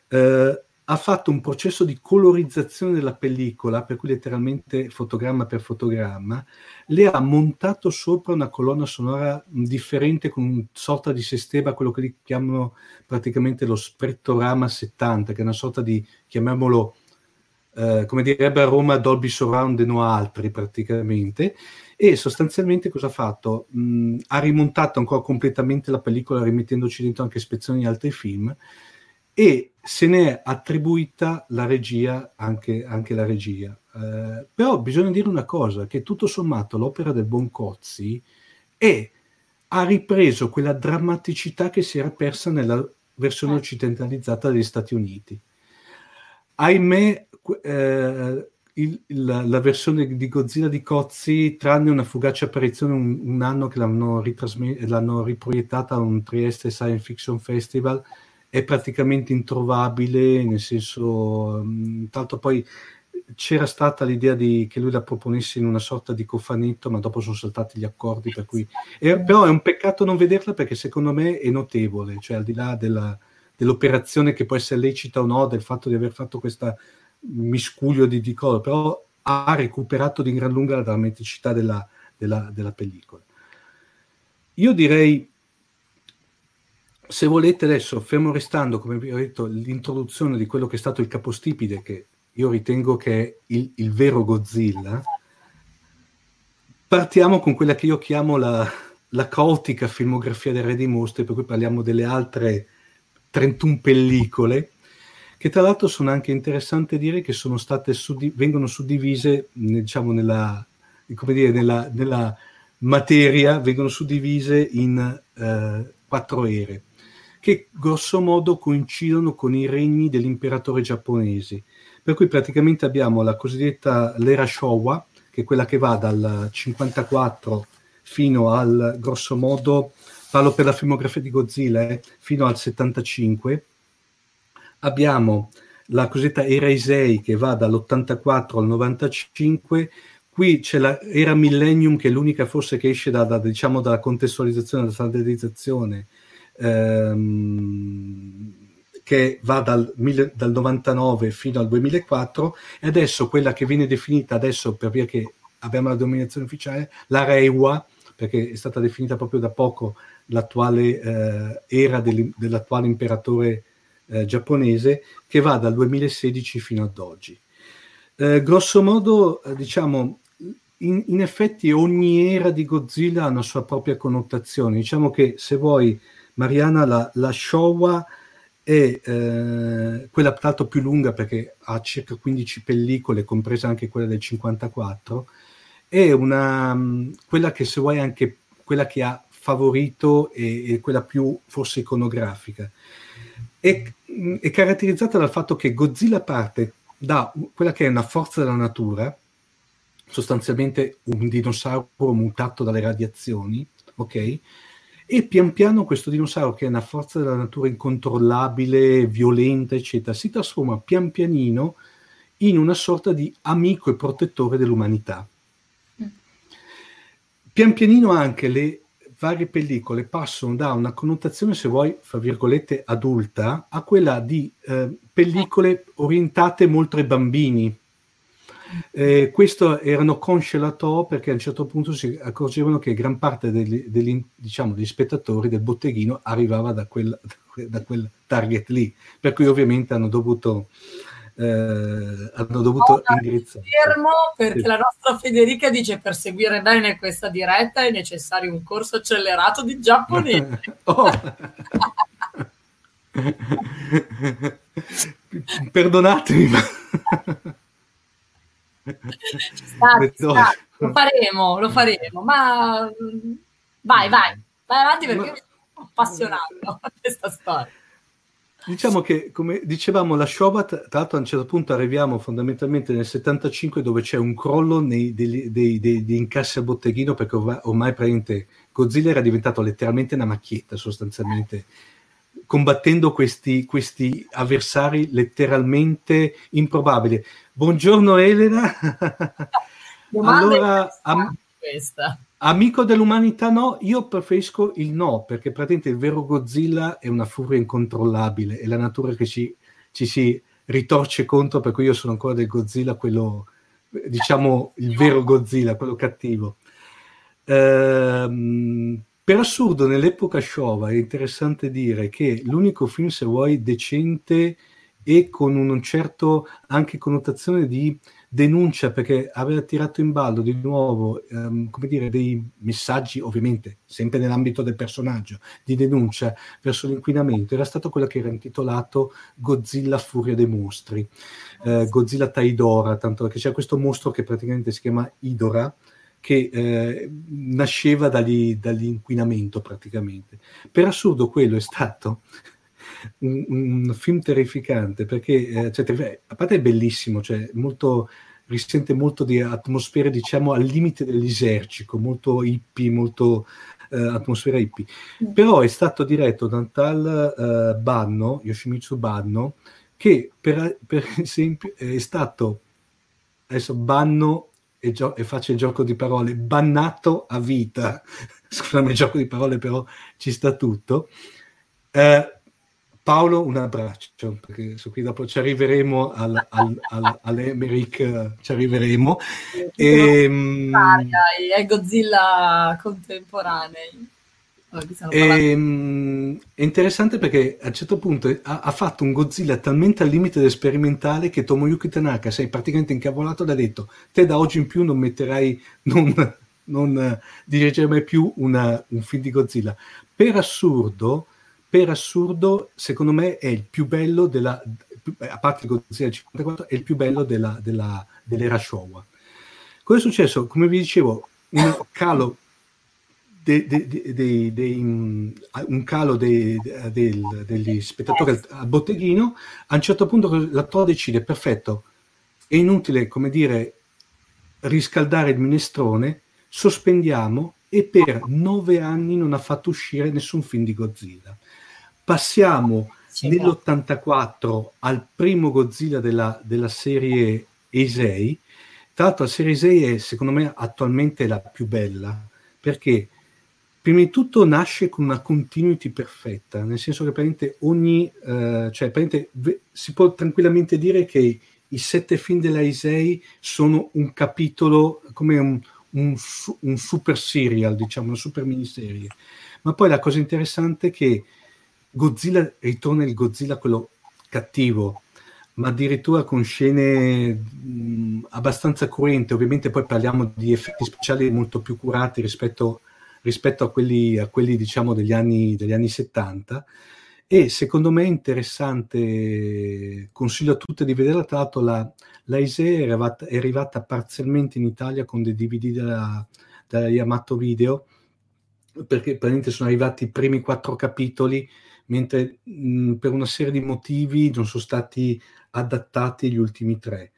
Uh, ha fatto un processo di colorizzazione della pellicola, per cui letteralmente fotogramma per fotogramma, le ha montato sopra una colonna sonora differente con una sorta di sistema, quello che chiamano praticamente lo sprettorama 70, che è una sorta di, chiamiamolo, eh, come direbbe a Roma, Dolby Surround e no altri praticamente, e sostanzialmente cosa ha fatto? Mh, ha rimontato ancora completamente la pellicola, rimettendoci dentro anche spezzoni di altri film, e se ne è attribuita la regia, anche, anche la regia. Eh, però bisogna dire una cosa, che tutto sommato l'opera del Boncozzi è, ha ripreso quella drammaticità che si era persa nella versione occidentalizzata degli Stati Uniti. Ahimè, eh, il, la, la, versione di Godzilla di Cozzi, tranne una fugace apparizione un, un anno che l'hanno, l'hanno riproiettata a un Trieste Science Fiction Festival, è praticamente introvabile, nel senso, mm, tanto poi c'era stata l'idea di, che lui la proponesse in una sorta di cofanetto, ma dopo sono saltati gli accordi, per cui... E, però è un peccato non vederla perché secondo me è notevole, cioè al di là della, dell'operazione che può essere lecita o no, del fatto di aver fatto questo miscuglio di, di cose, però ha recuperato di gran lunga la drammaticità della, della, della pellicola. Io direi se volete adesso, fermo restando, come vi ho detto, l'introduzione di quello che è stato il capostipite, che io ritengo che è il, il vero Godzilla, partiamo con quella che io chiamo la, la caotica filmografia del Re dei Mostri, per cui parliamo delle altre 31 pellicole, che tra l'altro sono anche interessanti dire che sono state suddi- vengono suddivise, diciamo, nella, dire, nella, nella materia, vengono suddivise in eh, quattro ere che grosso modo coincidono con i regni dell'imperatore giapponese. Per cui praticamente abbiamo la cosiddetta l'era Showa, che è quella che va dal 54 fino al grosso modo, parlo per la filmografia di Godzilla, eh, fino al 75. Abbiamo la cosiddetta era Isei che va dall'84 al 95, qui c'è l'era Millennium che è l'unica forse che esce da, da, diciamo, dalla contestualizzazione, dalla standardizzazione ehm, che va dal, dal, 99 fino al 2004 e adesso quella che viene definita adesso per via che abbiamo la dominazione ufficiale, la Reiwa, perché è stata definita proprio da poco l'attuale eh, era dell'attuale imperatore eh, giapponese, che va dal 2016 fino ad oggi. Eh, grosso modo, eh, diciamo, in, in, effetti ogni era di Godzilla ha una sua propria connotazione. Diciamo che se vuoi, Mariana, la, la Showa è eh, quella tra l'altro più lunga perché ha circa 15 pellicole, compresa anche quella del 54, è una, mm, quella che se vuoi anche quella che ha favorito e, e quella più forse iconografica. È, mm, è caratterizzata dal fatto che Godzilla parte da quella che è una forza della natura, sostanzialmente un dinosauro mutato dalle radiazioni, ok? E pian piano questo dinosauro, che è una forza della natura incontrollabile, violenta, eccetera, si trasforma pian pianino in una sorta di amico e protettore dell'umanità. Mm. Pian pianino anche le varie pellicole passano da una connotazione, se vuoi, fra virgolette, adulta, a quella di eh, pellicole orientate molto ai bambini, eh, questo erano conscelato perché a un certo punto si accorgevano che gran parte degli, degli, diciamo, degli spettatori del botteghino arrivava da quel, da quel, target lì, per cui ovviamente hanno dovuto, eh, hanno dovuto indirizzare. Fermo perché sì. la nostra Federica dice per seguire bene questa diretta è necessario un corso accelerato di giapponese. oh. Perdonatemi, ma sta, sta. Lo faremo, lo faremo, ma vai, vai, vai avanti perché ma... mi sto appassionando a questa storia. Diciamo che, come dicevamo, la Showa, tra l'altro a un certo punto arriviamo fondamentalmente nel 75 dove c'è un crollo nei, dei, dei, dei, dei incassi al botteghino perché ormai, ormai praticamente Godzilla era diventato letteralmente una macchietta sostanzialmente combattendo questi, questi avversari letteralmente improbabili. Buongiorno Elena. allora, am- amico dell'umanità no, io preferisco il no, perché praticamente il vero Godzilla è una furia incontrollabile, è la natura che ci, ci si ritorce contro, per cui io sono ancora del Godzilla, quello, diciamo, il vero Godzilla, quello cattivo. Ehm, per assurdo, nell'epoca Showa è interessante dire che l'unico film, se vuoi, decente e con un certo anche connotazione di denuncia, perché aveva tirato in ballo di nuovo, ehm, come dire, dei messaggi, ovviamente, sempre nell'ambito del personaggio, di denuncia verso l'inquinamento, era stato quello che era intitolato Godzilla Furia dei Mostri, eh, Godzilla Taidora, tanto che c'è questo mostro che praticamente si chiama Idora, che eh, nasceva dagli, dall'inquinamento praticamente. Per assurdo quello è stato un, un film terrificante perché, eh, cioè, a parte è bellissimo, cioè, molto, risente molto di atmosfere diciamo al limite dell'isercico, molto hippie, molto eh, atmosfera hippie. Mm. Però è stato diretto da un tal eh, Banno, Yoshimitsu Banno, che per, per esempio è stato adesso Banno e, gio- e faccio il gioco di parole, bannato a vita, scusami il gioco di parole però ci sta tutto. Eh, Paolo, un abbraccio, perché su qui dopo ci arriveremo al, al, al, all'Emerick, ci arriveremo. E, ehm, e Godzilla contemporanei. E, ehm, è interessante perché a un certo punto ha, ha, fatto un Godzilla talmente al limite del sperimentale che Tomoyuki Tanaka è praticamente incavolato ed ha detto te da oggi in più non metterai non, non dirigerai mai più una, un film di Godzilla. Per assurdo per assurdo secondo me è il più bello della a parte Godzilla 54 è il più bello della, della, dell'era Showa. Cosa è successo? come vi dicevo un calo de, de, de, un calo degli spettatori al, botteghino, a un certo punto l'attore decide, perfetto, è inutile, come dire, riscaldare il minestrone, sospendiamo e per nove anni non ha fatto uscire nessun film di Godzilla. Passiamo nell'84 al primo Godzilla della, della serie Eisei. Tra l'altro la serie Eisei è secondo me attualmente la più bella perché prima di tutto nasce con una continuity perfetta, nel senso che ogni, eh, cioè si può tranquillamente dire che i sette film della Isei sono un capitolo come un, un, un, super serial, diciamo, una super miniserie. Ma poi la cosa interessante è che Godzilla ritorna il Godzilla quello cattivo, ma addirittura con scene mh, abbastanza cruente. Ovviamente poi parliamo di effetti speciali molto più curati rispetto, rispetto a, quelli, a quelli diciamo degli anni, degli anni 70 e secondo me è interessante, consiglio a tutti di vederla, tra l'altro la, la ISE è arrivata, è arrivata, parzialmente in Italia con dei DVD della, della Yamato Video, perché praticamente sono arrivati i primi quattro capitoli, mentre mh, per una serie di motivi non sono stati adattati gli ultimi tre.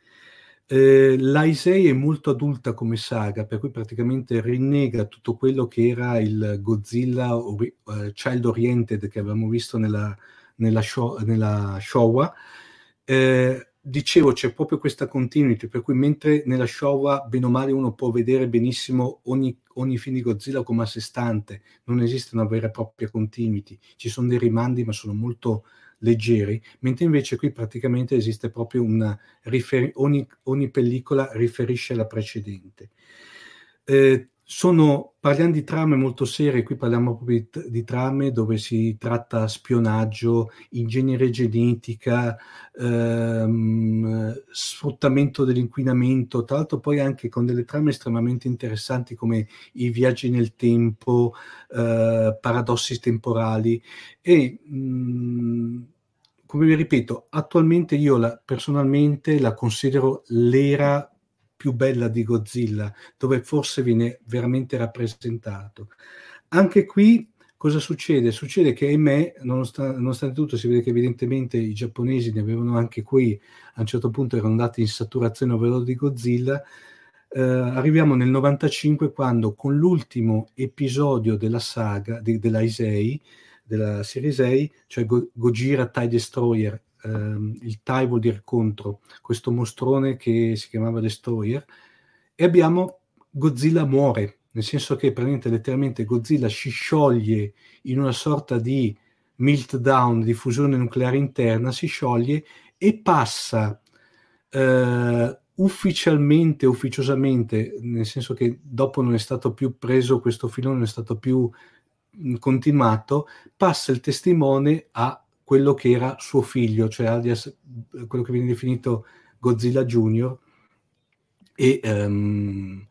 Eh, L'Aisei è molto adulta come saga, per cui praticamente rinnega tutto quello che era il Godzilla ori- uh, Child Oriented che avevamo visto nella, nella, show, nella Showa. Eh, dicevo, c'è proprio questa continuity, per cui mentre nella Showa, bene o male, uno può vedere benissimo ogni, ogni film di Godzilla come a sé stante, non esiste una vera e propria continuity, ci sono dei rimandi, ma sono molto leggeri, mentre invece qui praticamente esiste proprio una rifer- ogni, ogni pellicola riferisce alla precedente. Eh, sono, parliamo di trame molto serie, qui parliamo proprio di, di trame dove si tratta spionaggio, ingegneria genetica, ehm, sfruttamento dell'inquinamento, tra l'altro poi anche con delle trame estremamente interessanti come i viaggi nel tempo, eh, paradossi temporali e mh, mm, come vi ripeto, attualmente io la, personalmente la considero l'era più bella di Godzilla, dove forse viene veramente rappresentato. Anche qui cosa succede? Succede che, ahimè, nonostante, nonostante tutto, si vede che evidentemente i giapponesi ne avevano anche qui, a un certo punto erano andati in saturazione ovvero di Godzilla. Eh, arriviamo nel 95 quando con l'ultimo episodio della saga, di, della Isei, della serie 6, cioè Go- Gojira TIE Destroyer ehm, il TIE vuol dire contro, questo mostrone che si chiamava Destroyer, e abbiamo Godzilla muore, nel senso che praticamente letteralmente Godzilla si scioglie in una sorta di meltdown, di fusione nucleare interna, si scioglie e passa eh, ufficialmente, ufficiosamente, nel senso che dopo non è stato più preso questo filone, non è stato più continuato, passa il testimone a quello che era suo figlio, cioè alias quello che viene definito Godzilla Junior, e, um,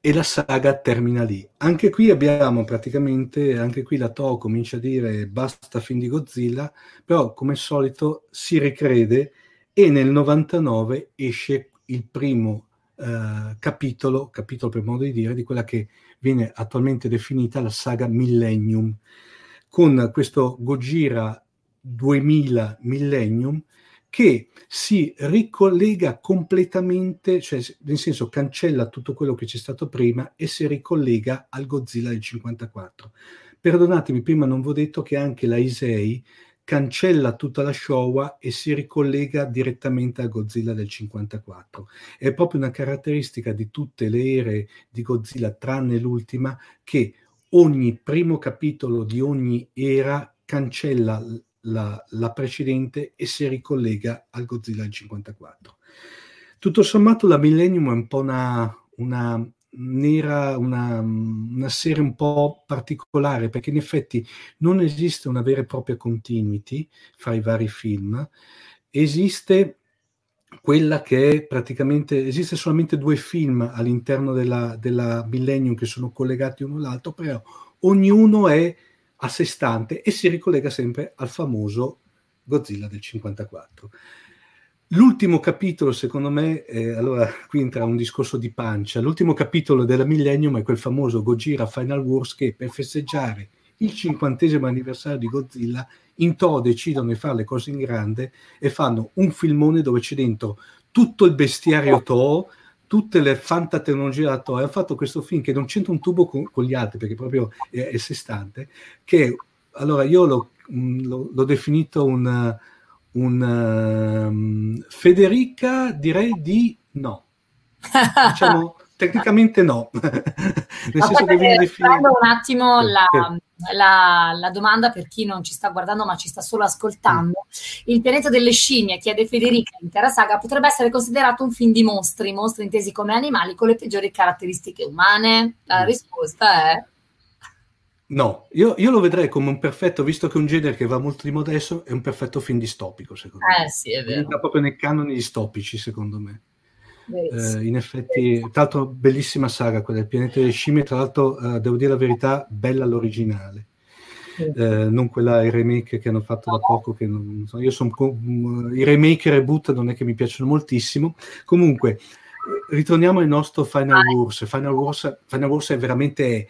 e la saga termina lì. Anche qui abbiamo praticamente, anche qui la Toho comincia a dire basta fin di Godzilla, però come al solito si ricrede e nel 99 esce il primo uh, capitolo, capitolo per modo di dire, di quella che viene attualmente definita la saga Millennium, con questo Gojira 2000 Millennium che si ricollega completamente, cioè nel senso cancella tutto quello che c'è stato prima e si ricollega al Godzilla del 54. Perdonatemi, prima non vi ho detto che anche la Isei cancella tutta la Showa e si ricollega direttamente al Godzilla del 54. È proprio una caratteristica di tutte le ere di Godzilla, tranne l'ultima, che ogni primo capitolo di ogni era cancella la, la, precedente e si ricollega al Godzilla del 54. Tutto sommato la Millennium è un po' una, una nera, una, una, serie un po' particolare perché in effetti non esiste una vera e propria continuity fra i vari film, esiste quella che è praticamente, esiste solamente due film all'interno della, della Millennium che sono collegati uno all'altro, però ognuno è a sé stante e si ricollega sempre al famoso Godzilla del 54. L'ultimo capitolo, secondo me, eh, allora qui entra un discorso di pancia, l'ultimo capitolo della Millennium è quel famoso Gojira Final Wars che per festeggiare il cinquantesimo anniversario di Godzilla in Toho decidono di fare le cose in grande e fanno un filmone dove c'è dentro tutto il bestiario Toho, tutte le fantatecnologie della Toei hanno fatto questo film che non c'entra un tubo con, con gli altri perché proprio è, è sé stante che allora io l'ho, mm, l'ho, l'ho definito un, un um, Federica direi di no. Diciamo tecnicamente no nel senso che viene definito un attimo la, la, la, domanda per chi non ci sta guardando ma ci sta solo ascoltando. Mm. Il pianeta delle scimmie, chiede Federica, l'intera saga, potrebbe essere considerato un film di mostri, mostri intesi come animali con le peggiori caratteristiche umane? La mm. risposta è... No, io, io, lo vedrei come un perfetto, visto che è un genere che va molto di moda adesso, è un perfetto film distopico, secondo eh, me. sì, è vero. Entra proprio nei canoni distopici, secondo me. Eh, in effetti, tra l'altro, bellissima saga quella del pianeta delle scimmie. Tra l'altro, eh, devo dire la verità, bella l'originale, eh, non quella il remake che hanno fatto da poco. Che non, so, io sono i remake e reboot non è che mi piacciono moltissimo. Comunque, ritorniamo al nostro Final Wars. Final Wars, Final Wars è veramente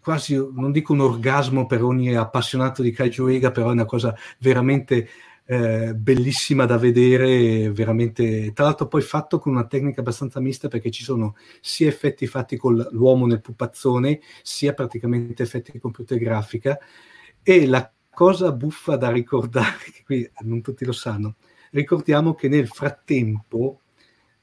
quasi, non dico un orgasmo per ogni appassionato di Kaiju Ega, però è una cosa veramente eh, bellissima da vedere, veramente, tra l'altro poi fatto con una tecnica abbastanza mista perché ci sono sia effetti fatti con l'uomo nel pupazzone, sia praticamente effetti computer grafica. E la cosa buffa da ricordare, che qui non tutti lo sanno, ricordiamo che nel frattempo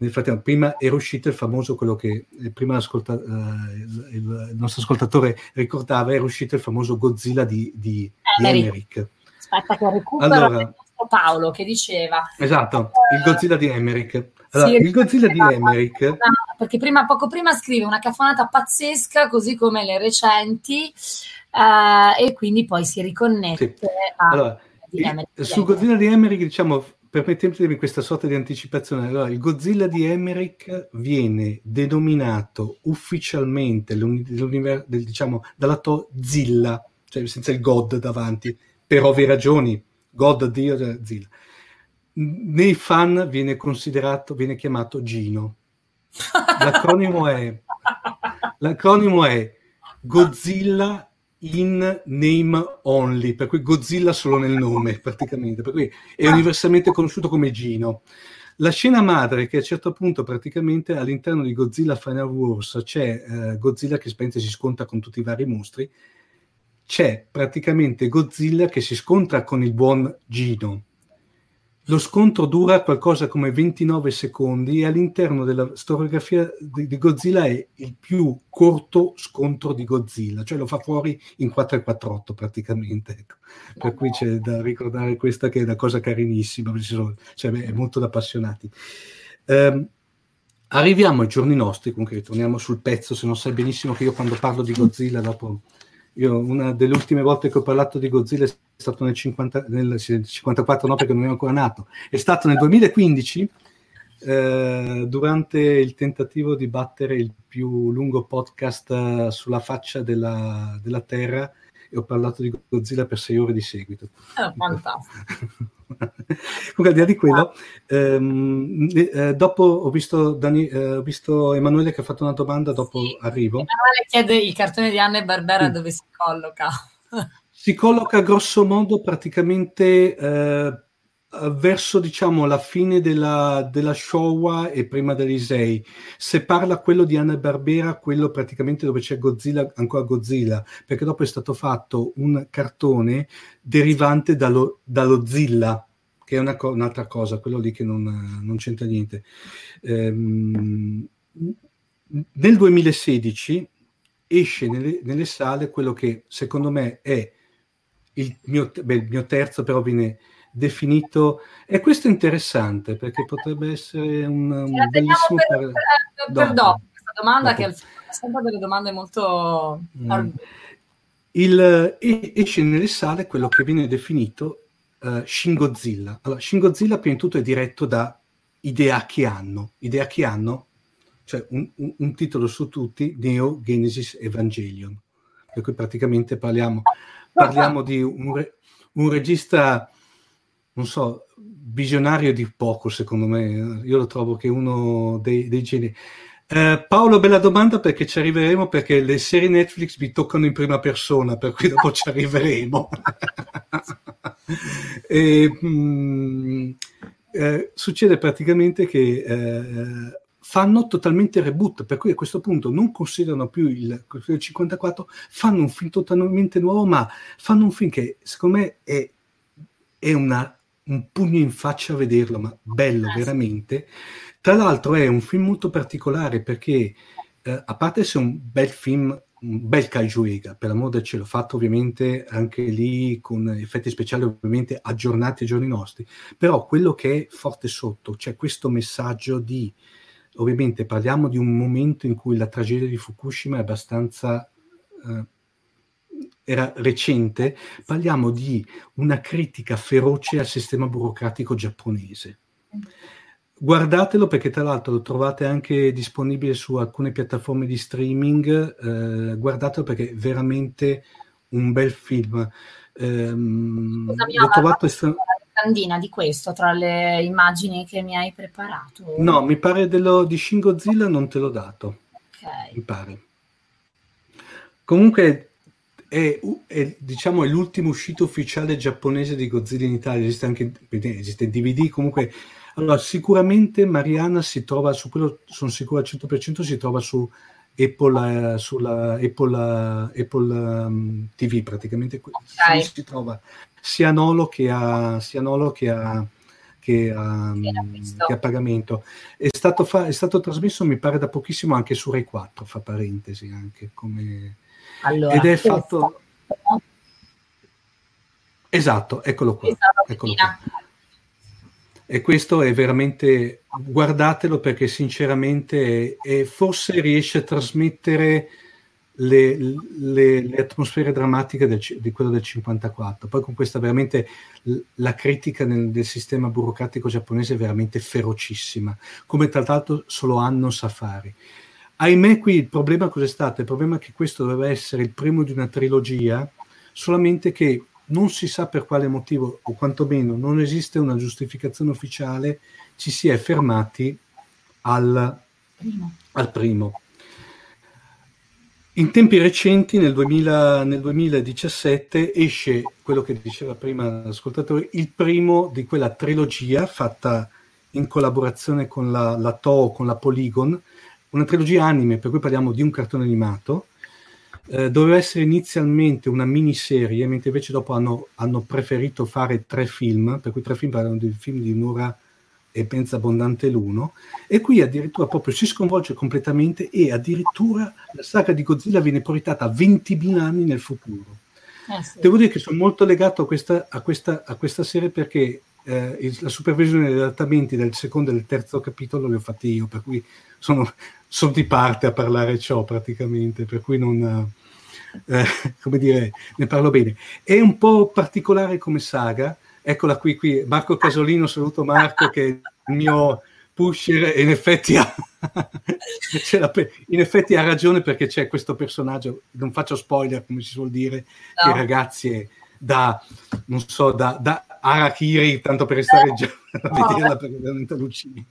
nel frattempo, prima era uscito il famoso, quello che eh, prima uh, il, il, nostro ascoltatore ricordava, era uscito il famoso Godzilla di, di, di Emmerich. Aspetta che recupero allora, Paolo che diceva... Esatto, il Godzilla di Emmerich. Allora, sì, il Godzilla di Emmerich... Perché prima, poco prima scrive una cafonata pazzesca, così come le recenti, uh, e quindi poi si riconnette sì. a... Allora, il, su Godzilla di Emmerich, diciamo, permettetemi questa sorta di anticipazione. Allora, il Godzilla di Emmerich viene denominato ufficialmente del, diciamo, dalla to Zilla, cioè senza il God davanti, per ovvie ragioni. God, Dio, cioè Zilla. Nei fan viene considerato, viene chiamato Gino. L'acronimo è, l'acronimo è Godzilla in name only, per cui Godzilla solo nel nome praticamente, per cui è universalmente conosciuto come Gino. La scena madre che a un certo punto praticamente all'interno di Godzilla Final Wars c'è eh, Godzilla che si scontra con tutti i vari mostri, c'è praticamente Godzilla che si scontra con il buon Gino lo scontro dura qualcosa come 29 secondi e all'interno della storiografia di, di, Godzilla è il più corto scontro di Godzilla, cioè lo fa fuori in 4,48 praticamente. Ecco. Per cui c'è da ricordare questa che è una cosa carinissima, sono, cioè, è molto da appassionati. Um, arriviamo ai giorni nostri, comunque ritorniamo sul pezzo, se non sai benissimo che io quando parlo di Godzilla dopo io una delle ultime volte che ho parlato di Godzilla è stato nel, 50, nel 54, no perché non ero ancora nato, è stato nel 2015 eh, durante il tentativo di battere il più lungo podcast eh, sulla faccia della, della Terra e ho parlato di Godzilla per sei ore di seguito. Oh, fantastico. Comunque, al di là di quello, ehm, eh, dopo ho visto, Dani, eh, ho visto, Emanuele che ha fatto una domanda, dopo sì, arrivo. Emanuele chiede il cartone di Anna e Barbera sì. dove si colloca. si colloca grosso modo praticamente eh, verso diciamo la fine della, della Showa e prima dell'Isei. Se parla quello di Anna Barbera, quello praticamente dove c'è Godzilla, ancora Godzilla, perché dopo è stato fatto un cartone derivante dallo, dallo Zilla, che è una, un'altra cosa, quello lì che non, non c'entra niente. Ehm, nel 2016 esce nelle, nelle, sale quello che secondo me è il mio, beh, il mio terzo, però viene definito e questo è interessante perché potrebbe essere un, un bellissimo per, per, per, per dopo. questa domanda dopo. che è sempre delle domande molto mm. il, esce nelle sale quello che viene definito uh, Shin Godzilla allora Shin Godzilla prima di tutto è diretto da Hideaki Anno Hideaki Anno cioè un, un, un titolo su tutti Neo Genesis Evangelion per cui praticamente parliamo, parliamo di un, un regista non so, visionario di poco, secondo me. Io lo trovo che uno dei, dei geni. Eh, Paolo, bella domanda perché ci arriveremo perché le serie Netflix mi toccano in prima persona, per cui dopo ci arriveremo. e, mh, mm, eh, succede praticamente che eh, fanno totalmente reboot, per cui a questo punto non considerano più il, il 54, fanno un film totalmente nuovo, ma fanno un film che secondo me è, è una un pugno in faccia a vederlo, ma bello ah, veramente. Tra l'altro è un film molto particolare perché, eh, a parte essere un bel film, un bel kaiju ega, per l'amor del cielo, fatto ovviamente anche lì con effetti speciali ovviamente aggiornati ai giorni nostri, però quello che è forte sotto, c'è questo messaggio di, ovviamente parliamo di un momento in cui la tragedia di Fukushima è abbastanza... Eh, era recente, parliamo di una critica feroce al sistema burocratico giapponese. Guardatelo perché tra l'altro lo trovate anche disponibile su alcune piattaforme di streaming, eh, guardatelo perché è veramente un bel film. Ehm, Scusami, l'ho trovato estra- locandina di questo tra le immagini che mi hai preparato? No, mi pare dello, di Shin Godzilla non te l'ho dato. Ok. Mi pare. Comunque è, è, diciamo, è l'ultimo uscito ufficiale giapponese di Godzilla in Italia, esiste anche esiste DVD, comunque allora, sicuramente Mariana si trova su quello, sono sicuro al 100%, si trova su Apple, eh, sulla Apple, eh, Apple um, TV praticamente okay. si, trova sia Nolo che a, sia Nolo che a, che a, che a pagamento. È stato, fa, è stato, trasmesso, mi pare, da pochissimo anche su Rai 4, fa parentesi anche come... Allora, Ed è fatto... Esatto, eccolo qua. Eccolo qua. E questo è veramente, guardatelo perché sinceramente è, è, forse riesce a trasmettere le, le, le atmosfere drammatiche del, di quello del 54. Poi con questa veramente la critica nel, del sistema burocratico giapponese è veramente ferocissima, come tra l'altro solo Anno sa fare. Ahimè qui il problema cos'è stato? Il problema è che questo doveva essere il primo di una trilogia, solamente che non si sa per quale motivo, o quantomeno non esiste una giustificazione ufficiale, ci si è fermati al primo. Al primo. In tempi recenti, nel, 2000, nel, 2017, esce quello che diceva prima l'ascoltatore, il primo di quella trilogia fatta in collaborazione con la, la Toho, con la Polygon, una trilogia anime, per cui parliamo di un cartone animato, eh, doveva essere inizialmente una miniserie, mentre invece dopo hanno, hanno, preferito fare tre film, per cui tre film erano dei film di un'ora e pensa abbondante l'uno, e qui addirittura proprio si sconvolge completamente e addirittura la saga di Godzilla viene portata a 20.000 anni nel futuro. Eh sì. Devo dire che sono molto legato a questa, a questa, a questa serie perché eh, la supervisione degli adattamenti del secondo e del terzo capitolo li ho fatti io, per cui sono, sono di parte a parlare ciò praticamente, per cui non, eh, come dire, ne parlo bene. È un po' particolare come saga, eccola qui, qui Marco Casolino, saluto Marco che è il mio pusher e in effetti ha, in effetti ha ragione perché c'è questo personaggio, non faccio spoiler come si suol dire, no. che ragazzi è da, non so, da, da Arakiri, tanto per restare già a vederla perché è veramente allucinante.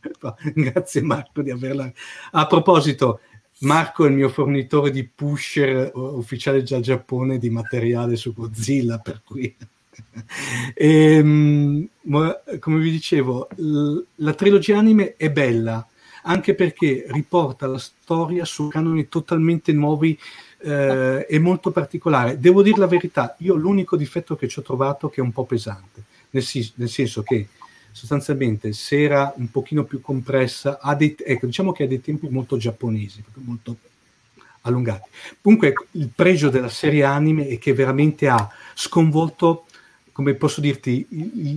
Grazie Marco di averla. A proposito, Marco è il mio fornitore di pusher ufficiale già Giappone di materiale su Godzilla, per cui... e, ehm, come vi dicevo, la trilogia anime è bella anche perché riporta la storia su canoni totalmente nuovi eh, e molto particolare. Devo dire la verità, io l'unico difetto che ci ho trovato è che è un po' pesante, nel, nel senso che sostanzialmente se era un pochino più compressa, dei, ecco, diciamo che ha dei tempi molto giapponesi, molto allungati. Comunque il pregio della serie anime è che veramente ha sconvolto, come posso dirti,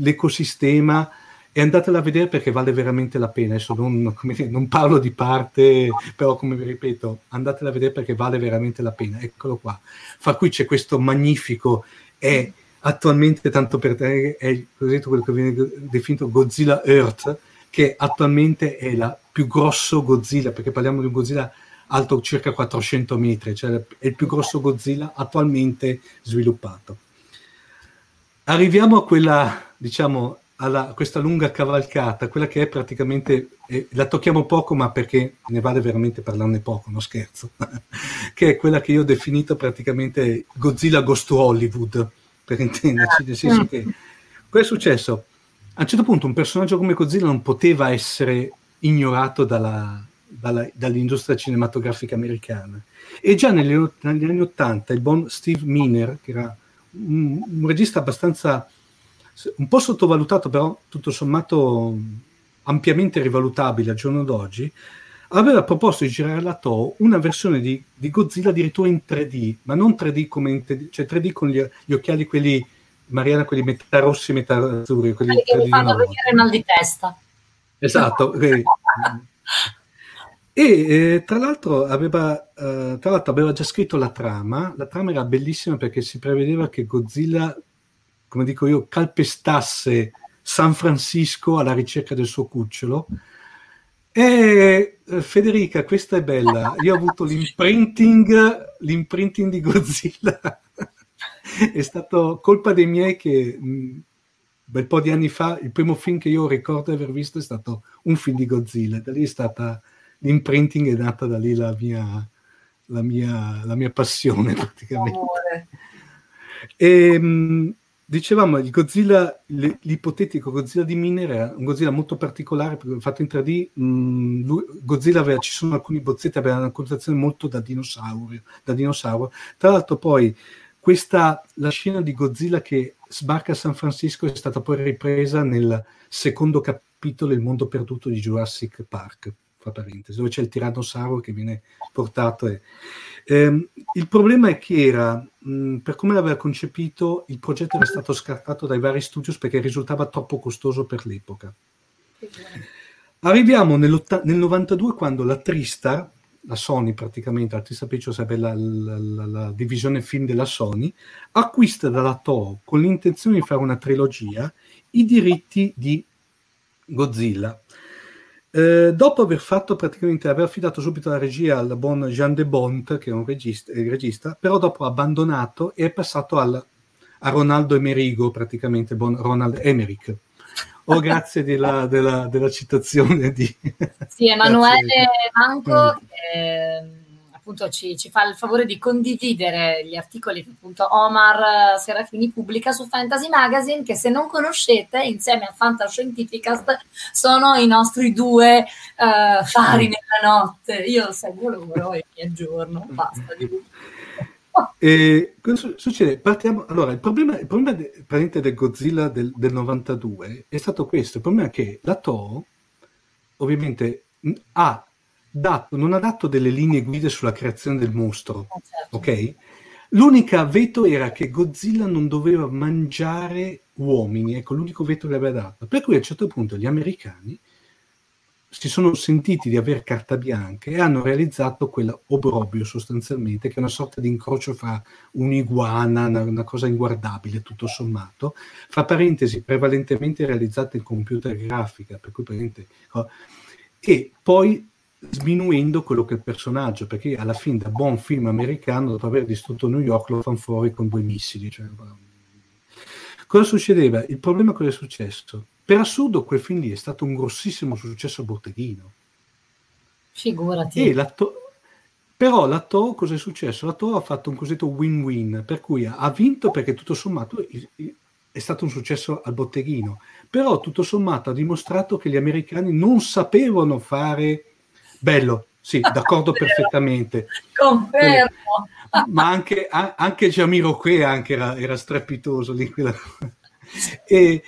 l'ecosistema e andatela a vedere perché vale veramente la pena. Adesso non, dire, non, parlo di parte, però come vi ripeto, andatela a vedere perché vale veramente la pena. Eccolo qua. Fra cui c'è questo magnifico, è attualmente, tanto per te, è cosiddetto quello che viene definito Godzilla Earth, che attualmente è la più grosso Godzilla, perché parliamo di un Godzilla alto circa 400 metri, cioè è il più grosso Godzilla attualmente sviluppato. Arriviamo a quella, diciamo, a questa lunga cavalcata, quella che è praticamente, eh, la tocchiamo poco ma perché ne vale veramente parlarne poco, no scherzo, che è quella che io ho definito praticamente Godzilla Ghost Hollywood, per intenderci, nel senso che cosa è successo? A un certo punto un personaggio come Godzilla non poteva essere ignorato dalla, dalla, dall'industria cinematografica americana. E già negli, negli, anni Ottanta il buon Steve Miner, che era un, un, regista abbastanza, un po' sottovalutato, però tutto sommato ampiamente rivalutabile al giorno d'oggi, aveva proposto di girare alla Toho una versione di, di, Godzilla addirittura in 3D, ma non 3D come in 3D, cioè 3D con gli, gli occhiali quelli, Mariana, quelli metà rossi e metà azzurri. Quelli che mi fanno venire mal di testa. Esatto. E eh, tra, l'altro aveva, eh, tra l'altro aveva già scritto la trama, la trama era bellissima perché si prevedeva che Godzilla, come dico io, calpestasse San Francisco alla ricerca del suo cucciolo. E eh, Federica, questa è bella. Io ho avuto l'imprinting, l'imprinting di Godzilla. è stato colpa dei miei che un bel po' di anni fa il primo film che io ricordo di aver visto è stato un film di Godzilla. Da lì è stata l'imprinting, è nata da lì la mia, la mia, la mia passione praticamente. E, ehm, dicevamo il Godzilla, l'ipotetico Godzilla di Miner era un Godzilla molto particolare fatto in 3D. Mh, mm, lui, Godzilla aveva, ci sono alcuni bozzetti, aveva una connotazione molto da dinosauro, da dinosauro. Tra l'altro, poi questa, la scena di Godzilla che sbarca a San Francisco è stata poi ripresa nel secondo capitolo Il mondo perduto di Jurassic Park, fra parentesi, dove c'è il tirannosauro che viene portato. E, ehm, il problema è che era, mh, per come l'aveva concepito, il progetto era stato scartato dai vari studios perché risultava troppo costoso per l'epoca. Arriviamo nel 92 quando la Tristar, la Sony praticamente, Artista Pictures sarebbe la, la, la, la, divisione film della Sony, acquista dalla Toho con l'intenzione di fare una trilogia i diritti di Godzilla. Eh, dopo aver fatto praticamente, aver affidato subito la regia al buon Jean de Bont, che è un regista, è regista però dopo ha abbandonato e è passato al, a Ronaldo Emerigo, praticamente, buon Ronald Emmerich Oh, grazie della, della, della citazione di... Sì, Emanuele Manco che appunto ci, ci, fa il favore di condividere gli articoli che appunto Omar Serafini pubblica su Fantasy Magazine che se non conoscete insieme a Fantascientificast sono i nostri due uh, fari nella notte. Io seguo loro e mi aggiorno, basta di e cosa succede? Partiamo, allora, il problema, il problema de, del Godzilla del, del, 92 è stato questo: il problema è che la Toho, ovviamente, ha dato, non ha dato delle linee guida sulla creazione del mostro, oh, certo. ok? L'unica veto era che Godzilla non doveva mangiare uomini, ecco, l'unico veto che aveva dato. Per cui a un certo punto gli americani si sono sentiti di avere carta bianca e hanno realizzato quell'obrobio sostanzialmente, che è una sorta di incrocio fra un'iguana, una, una cosa inguardabile tutto sommato, fra parentesi prevalentemente realizzata in computer grafica, per cui e poi sminuendo quello che è il personaggio, perché alla fine da buon film americano, dopo aver distrutto New York, lo fanno fuori con due missili. Cioè, cosa succedeva? Il problema cosa è successo? Per assurdo quel film lì è stato un grossissimo successo botteghino. Figurati. E l'atto- però la To, cosa è successo? La To ha fatto un cosiddetto win-win, per cui ha vinto perché tutto sommato è stato un successo al botteghino, però tutto sommato ha dimostrato che gli americani non sapevano fare bello, sì, d'accordo perfettamente. Confermo. Ma anche, anche Jamiroquai anche era, era strepitoso lì. E,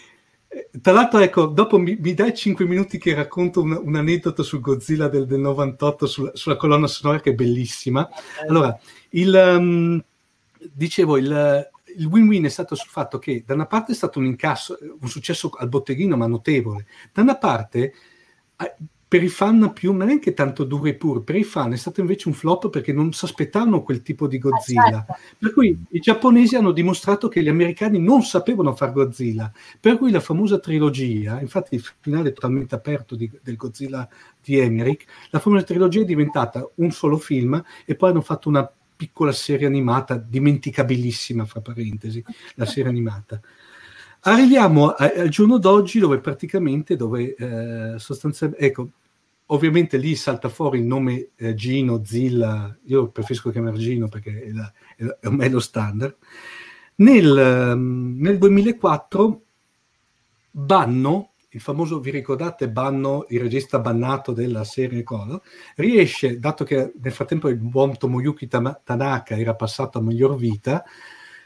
tra l'altro, ecco, dopo mi, mi dai 5 minuti che racconto un, un aneddoto sul Godzilla del, del 98, sul, sulla colonna sonora che è bellissima. Allora, il, um, dicevo, il, il win-win è stato sul fatto che da una parte è stato un incasso, un successo al botteghino, ma notevole, da una parte per i fan più, ma neanche tanto duro e puro, per i fan è stato invece un flop perché non si aspettavano quel tipo di Godzilla. certo. Per cui i giapponesi hanno dimostrato che gli americani non sapevano fare Godzilla. Per cui la famosa trilogia, infatti il finale è totalmente aperto di, del Godzilla di Emmerich, la famosa trilogia è diventata un solo film e poi hanno fatto una piccola serie animata, dimenticabilissima, fra parentesi, la serie animata. Arriviamo al giorno d'oggi dove praticamente, dove eh, sostanzialmente, ecco, ovviamente lì salta fuori il nome eh, Gino, Zilla, io preferisco chiamare Gino perché è, la, è, è lo standard. Nel, um, nel 2004 Banno, il famoso, vi ricordate, Banno, il regista bannato della serie Color, riesce, dato che nel frattempo il buon Tomoyuki Tanaka era passato a miglior vita,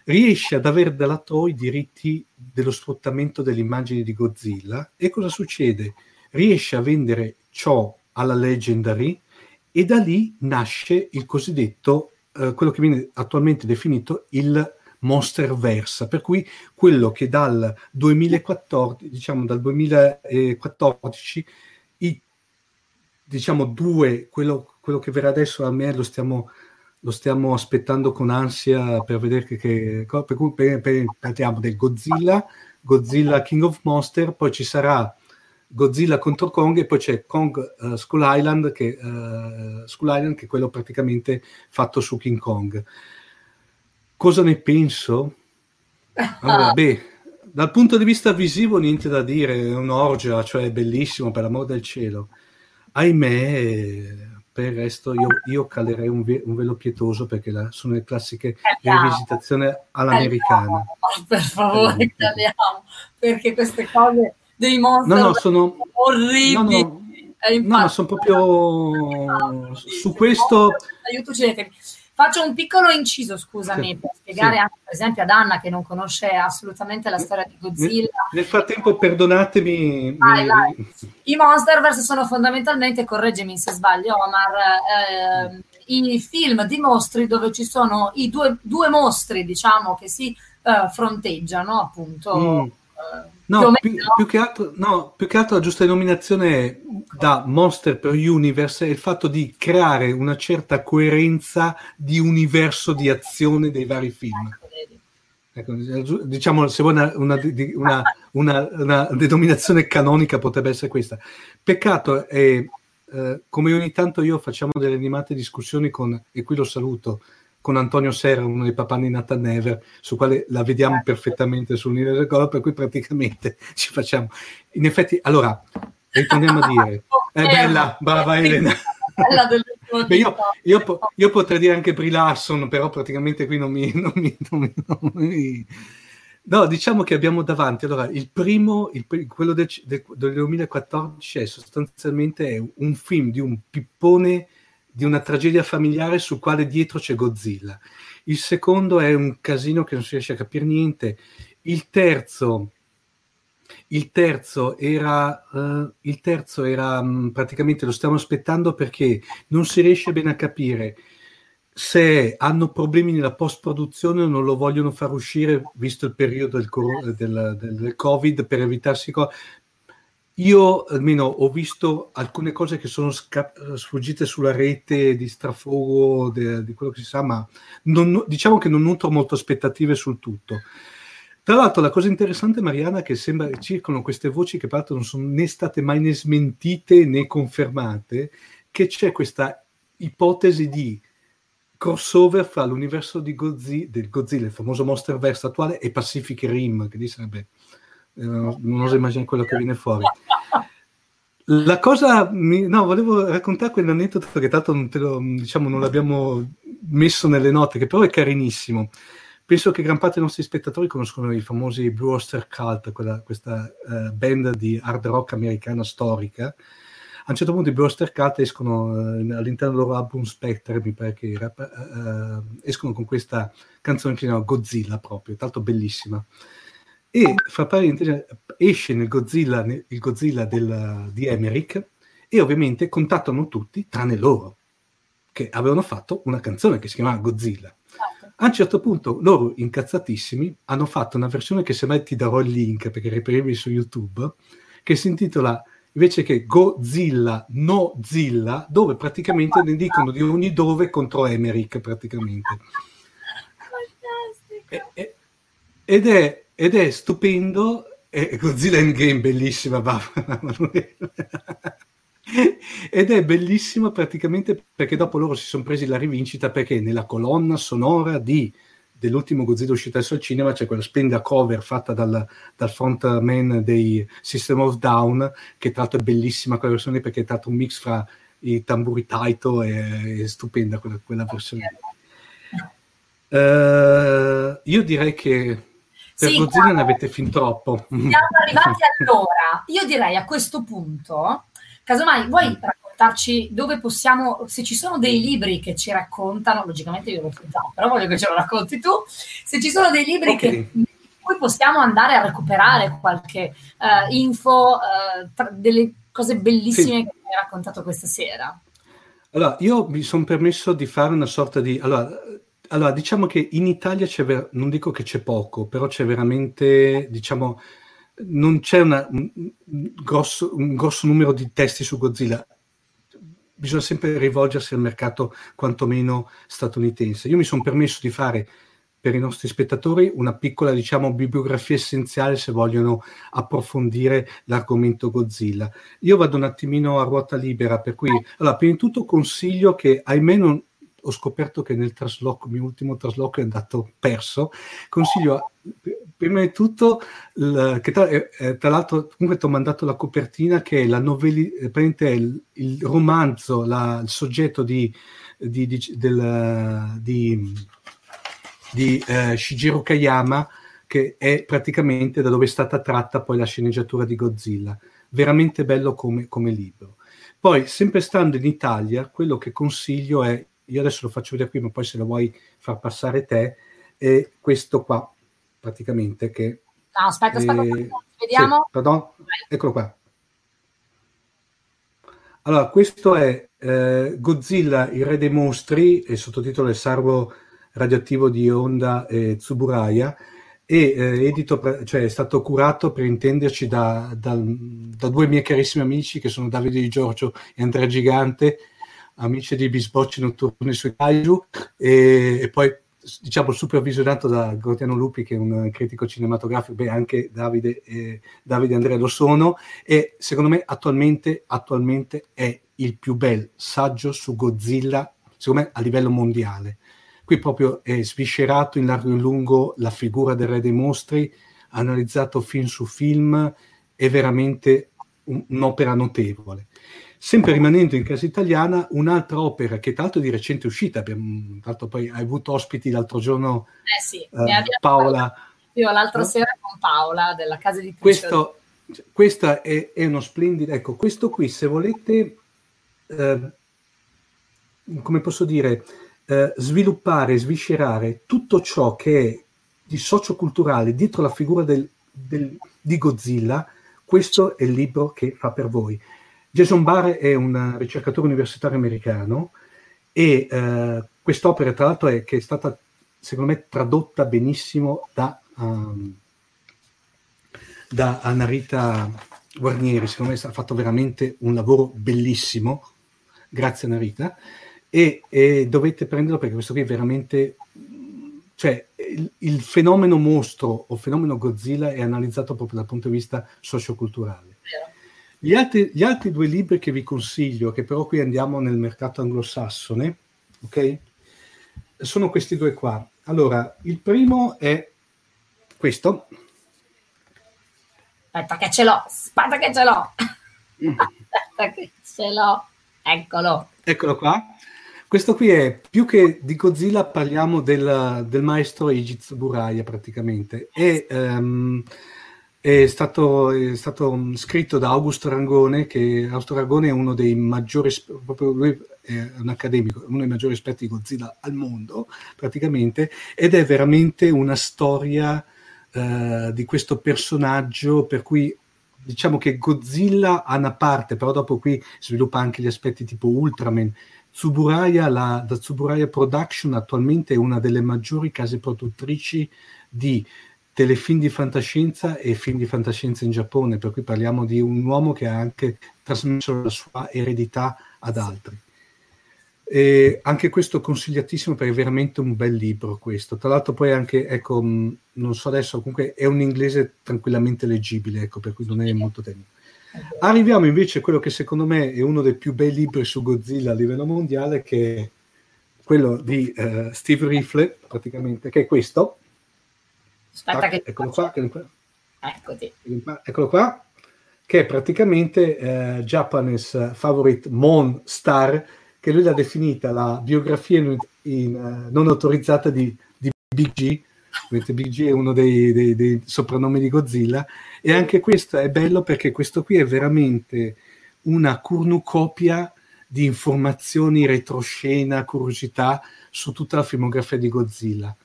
riesce ad avere dalla Toei i diritti dello sfruttamento delle immagini di Godzilla e cosa succede? Riesce a vendere ciò alla Legendary e da lì nasce il cosiddetto, eh, quello che viene attualmente definito il Monsterverse, per cui quello che dal 2014, diciamo dal 2014, i diciamo due, quello, quello, che verrà adesso a me lo stiamo, lo stiamo aspettando con ansia per vedere che, che per cui parliamo del Godzilla, Godzilla King of Monster, poi ci sarà Godzilla contro Kong e poi c'è Kong uh, Skull, Island che, uh, Skull Island che è quello praticamente fatto su King Kong. Cosa ne penso? Allora, beh, dal punto di vista visivo niente da dire, è un'orgia, cioè è bellissimo per l'amor del cielo. Ahimè, per il resto io, io calerei un, ve- un, velo pietoso perché la, sono le classiche eh, rivisitazioni all'americana. Eh, per favore, caliamo, perché queste cose dei mostri no, no, sono orribili. No, no, no, sono proprio su questo... Aiuto, Faccio un piccolo inciso, scusami, per spiegare sì. anche per esempio ad Anna che non conosce assolutamente la storia di Godzilla. Nel, frattempo, perdonatemi. Vai, mi... vai. I Monsterverse sono fondamentalmente, correggimi se sbaglio, Omar, eh, i film di mostri dove ci sono i due, due mostri, diciamo, che si eh, fronteggiano, appunto. Mm. Eh, No più, più, che altro, no, più che altro la giusta denominazione da Monster per Universe è il fatto di creare una certa coerenza di universo di azione dei vari film. Ecco, diciamo, se vuoi una, una, una, una, denominazione canonica potrebbe essere questa. Peccato è, eh, come ogni tanto io facciamo delle animate discussioni con, e qui lo saluto, con Antonio Serra, uno dei papà di Nathan Never, su quale la vediamo certo. perfettamente sull'Universo Color, per cui praticamente ci facciamo. In effetti, allora, ritorniamo a dire, è bella, brava Elena. Beh, io, io, io, potrei dire anche Brie Larson, però praticamente qui non mi, non mi, non mi, non mi... No, diciamo che abbiamo davanti, allora, il primo, il, quello del, del, del 2014 è sostanzialmente un film di un pippone di una tragedia familiare sul quale dietro c'è Godzilla. Il secondo è un casino che non si riesce a capire niente. Il terzo, il terzo era, uh, il terzo era um, praticamente lo stiamo aspettando perché non si riesce bene a capire se hanno problemi nella post-produzione o non lo vogliono far uscire, visto il periodo del, del, del, Covid, per evitarsi cose. Io almeno ho visto alcune cose che sono sca- sfuggite sulla rete di strafogo, de- di quello che si sa, ma non, diciamo che non nutro molto aspettative sul tutto. Tra l'altro, la cosa interessante, Mariana, è che sembra che circolano queste voci che peraltro non sono né state mai né smentite né confermate, che c'è questa ipotesi di crossover fra l'universo Godzilla, del Godzilla, il famoso Monsterverse attuale, e Pacific Rim, che lì sarebbe eh, non oso immaginare quello che viene fuori. La cosa, no, volevo raccontare quell'aneddoto che tanto non, lo, diciamo, non l'abbiamo messo nelle note, che però è carinissimo. Penso che gran parte dei nostri spettatori conoscono i famosi Blue Oyster Cult, quella, questa uh, band di hard rock americana storica. A un certo punto i Blue Oyster Cult escono uh, all'interno del loro album Spectre, mi pare che era, uh, escono con questa canzone che si chiama Godzilla proprio, tanto bellissima e fra parentesi esce nel Godzilla, nel, il Godzilla del, di Emmerich e ovviamente contattano tutti tranne loro che avevano fatto una canzone che si chiamava Godzilla. Certo. a un certo punto loro incazzatissimi hanno fatto una versione che se mai ti darò il link perché reperibile su YouTube che si intitola invece che Godzilla no Zilla dove praticamente ne dicono di ogni dove contro Emmerich praticamente. E, ed è ed è stupendo. E Godzilla Endgame, bellissima, ed è bellissima praticamente perché dopo loro si sono presi la rivincita perché nella colonna sonora di, dell'ultimo Godzilla uscito adesso al cinema c'è quella splendida cover fatta dal, dal frontman dei System of Down che tra l'altro è bellissima quella versione perché è stato un mix fra i tamburi Taito e è stupenda quella, quella versione uh, io direi che per sì, Godzilla ne avete fin troppo. Siamo arrivati allora. Io direi a questo punto, casomai vuoi raccontarci dove possiamo, se ci sono dei libri che ci raccontano, logicamente io lo so già, però voglio che ce lo racconti tu, se ci sono dei libri okay. che possiamo andare a recuperare qualche uh, info, uh, tra, delle cose bellissime sì. che mi hai raccontato questa sera. Allora, io mi sono permesso di fare una sorta di... Allora, allora, diciamo che in Italia c'è, ver- non dico che c'è poco, però c'è veramente, diciamo, non c'è una, un, grosso, un grosso numero di testi su Godzilla. bisogna sempre rivolgersi al mercato quantomeno statunitense. Io mi sono permesso di fare per i nostri spettatori una piccola, diciamo, bibliografia essenziale se vogliono approfondire l'argomento Godzilla. Io vado un attimino a ruota libera, per cui, allora, prima di tutto consiglio che, ahimè, non, ho scoperto che nel trasloco, mio ultimo trasloco è andato perso. Consiglio prima di tutto, l, che tra, eh, tra, l'altro, comunque ti ho mandato la copertina che è la novelli, eh, il, il romanzo, la, il soggetto di, di, di, del, di, di eh, Shigeru Kayama, che è praticamente da dove è stata tratta poi la sceneggiatura di Godzilla. Veramente bello come, come libro. Poi, sempre stando in Italia, quello che consiglio è io adesso lo faccio vedere qui, ma poi se lo vuoi far passare te, è questo qua, praticamente, che... No, aspetta, aspetta, eh, vediamo. Sì, pardon, eccolo qua. Allora, questo è eh, Godzilla, il re dei mostri, il sottotitolo è Sarvo radioattivo di Honda e Tsuburaya, e eh, edito, cioè, è stato curato per intenderci da, da, da, due miei carissimi amici che sono Davide Di Giorgio e Andrea Gigante, amici di Bisbocci Notturni sui Kaiju e, e, poi diciamo supervisionato da Gordiano Lupi che è un critico cinematografico, beh anche Davide e, Davide Andrea lo sono e secondo me attualmente, attualmente è il più bel saggio su Godzilla secondo me a livello mondiale. Qui proprio è sviscerato in largo e in lungo la figura del re dei mostri, analizzato film su film, è veramente un, un'opera notevole. Sempre rimanendo in casa italiana, un'altra opera che tra l'altro di recente uscita, abbiamo, tra poi hai avuto ospiti l'altro giorno, eh sì, eh, Paola. Io l'altra eh? sera con Paola della casa di Questo, Questa è, è, uno splendido, ecco, questo qui se volete, eh, come posso dire, eh, sviluppare, sviscerare tutto ciò che è di socioculturale dietro la figura del, del, di Godzilla, questo è il libro che fa per voi. Jason Barr è un ricercatore universitario americano e eh, quest'opera tra l'altro è, che è stata secondo me tradotta benissimo da, um, da Anarita Guarnieri, secondo me ha fatto veramente un lavoro bellissimo, grazie Anarita, e, e dovete prenderlo perché questo qui è veramente, cioè il, il fenomeno mostro o fenomeno Godzilla è analizzato proprio dal punto di vista socioculturale. Gli altri, gli altri, due libri che vi consiglio, che però qui andiamo nel mercato anglosassone, ok? Sono questi due qua. Allora, il primo è questo. Aspetta che ce l'ho, aspetta che ce l'ho. aspetta che ce l'ho. Eccolo. Eccolo qua. Questo qui è più che di Godzilla, parliamo del, del maestro Eiji Tsuburaya praticamente. E um, è stato, è stato, mm, scritto da Augusto Rangone, che Augusto Rangone è uno dei maggiori, proprio lui è un accademico, uno dei maggiori esperti di Godzilla al mondo, praticamente, ed è veramente una storia uh, di questo personaggio per cui diciamo che Godzilla ha una parte, però dopo qui sviluppa anche gli aspetti tipo Ultraman. Tsuburaya, la, la Tsuburaya Production attualmente è una delle maggiori case produttrici di telefilm di fantascienza e film di fantascienza in Giappone, per cui parliamo di un uomo che ha anche trasmesso la sua eredità ad altri. E anche questo consigliatissimo perché è veramente un bel libro questo. Tra l'altro poi anche, ecco, non so adesso, comunque è un inglese tranquillamente leggibile, ecco, per cui non è molto tecnico. Arriviamo invece a quello che secondo me è uno dei più bei libri su Godzilla a livello mondiale, che è quello di uh, Steve Rifle, praticamente, che è questo, Aspetta ah, che... Eccolo qua, che... Eccoti. Eccolo qua, che è praticamente eh, Japanese Favorite Mon Star, che lui l'ha definita la biografia in, in, uh, non autorizzata di, di Big G, mentre Big G è uno dei, dei, dei, soprannomi di Godzilla, e anche questo è bello perché questo qui è veramente una cornucopia di informazioni, retroscena, curiosità su tutta la filmografia di Godzilla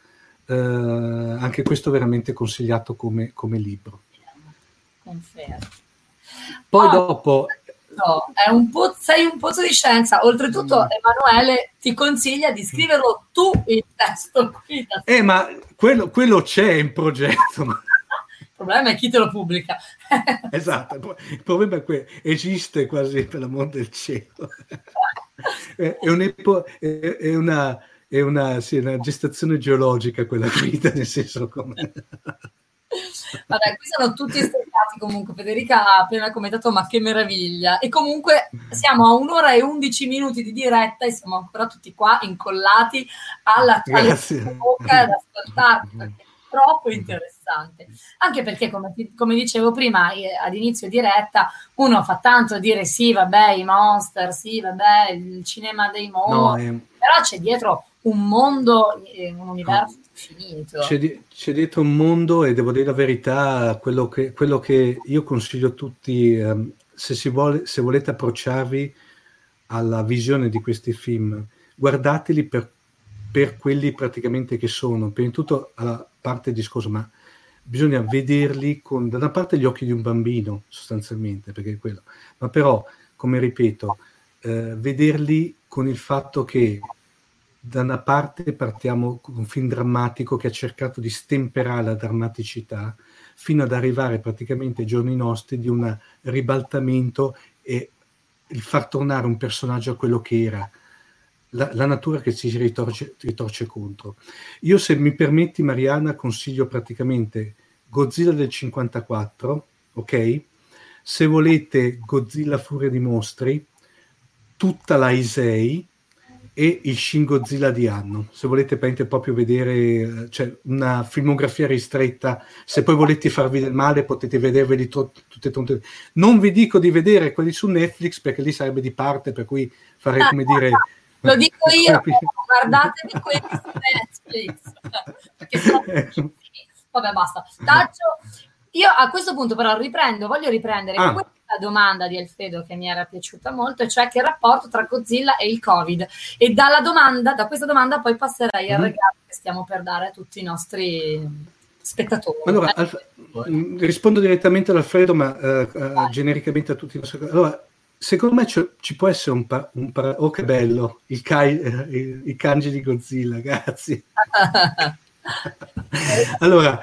eh, anche questo veramente consigliato come, come libro. Confermo. Poi oh, dopo... No, è un po', sei un pozzo di scienza. Oltretutto, mm. Emanuele ti consiglia di scriverlo tu il testo qui. Eh, ma quello, quello c'è in progetto. il problema è chi te lo pubblica. esatto, il problema è che esiste quasi per l'amor del cielo. è, un'epo- è una, è una, sì, una, gestazione geologica quella vita, nel senso come... Vabbè, qui sono tutti estercati comunque. Federica ha appena commentato, ma che meraviglia. E comunque siamo a un'ora e undici minuti di diretta e siamo ancora tutti qua incollati alla, bocca ad ascoltarti, perché è troppo interessante. Anche perché, come, come dicevo prima, eh, ad inizio diretta, uno fa tanto dire sì, vabbè, i monster, sì, vabbè, il cinema dei mostri, no, eh... però c'è dietro un mondo, eh, un universo finito. C'è, c'è, dietro un mondo e devo dire la verità, quello che, quello che io consiglio a tutti, um, se, vuole, se, volete approcciarvi alla visione di questi film, guardateli per, per quelli praticamente che sono, prima di tutto a parte discorso, ma bisogna vederli con, da una parte gli occhi di un bambino, sostanzialmente, perché è quello, ma però, come ripeto, eh, vederli con il fatto che da una parte partiamo con un film drammatico che ha cercato di stemperare la drammaticità fino ad arrivare praticamente ai giorni nostri di un ribaltamento e il far tornare un personaggio a quello che era, la, la natura che ci ritorce, ritorce, contro. Io se mi permetti Mariana consiglio praticamente Godzilla del 54, ok? Se volete Godzilla Furia di Mostri, tutta la Isei, e il Shin Godzilla di anno. Se volete proprio vedere cioè, una filmografia ristretta, se poi volete farvi del male potete vederveli to- tutte e tutte. Non vi dico di vedere quelli su Netflix perché lì sarebbe di parte, per cui farei come dire... Lo dico io, guardatevi quelli su Netflix. perché sono... Vabbè, basta. Taccio. Io a questo punto però riprendo, voglio riprendere ah la domanda di Alfredo che mi era piaciuta molto, cioè che rapporto tra Godzilla e il Covid. E dalla domanda, da questa domanda poi passerei al mm-hmm. regalo che stiamo per dare a tutti i nostri spettatori. Allora, eh. Alf- rispondo direttamente ad Alfredo, ma uh, uh, genericamente a tutti i nostri. Allora, secondo me c- ci può essere un, pa- un para- oh che bello il, kai- eh, i kanji di Godzilla grazie allora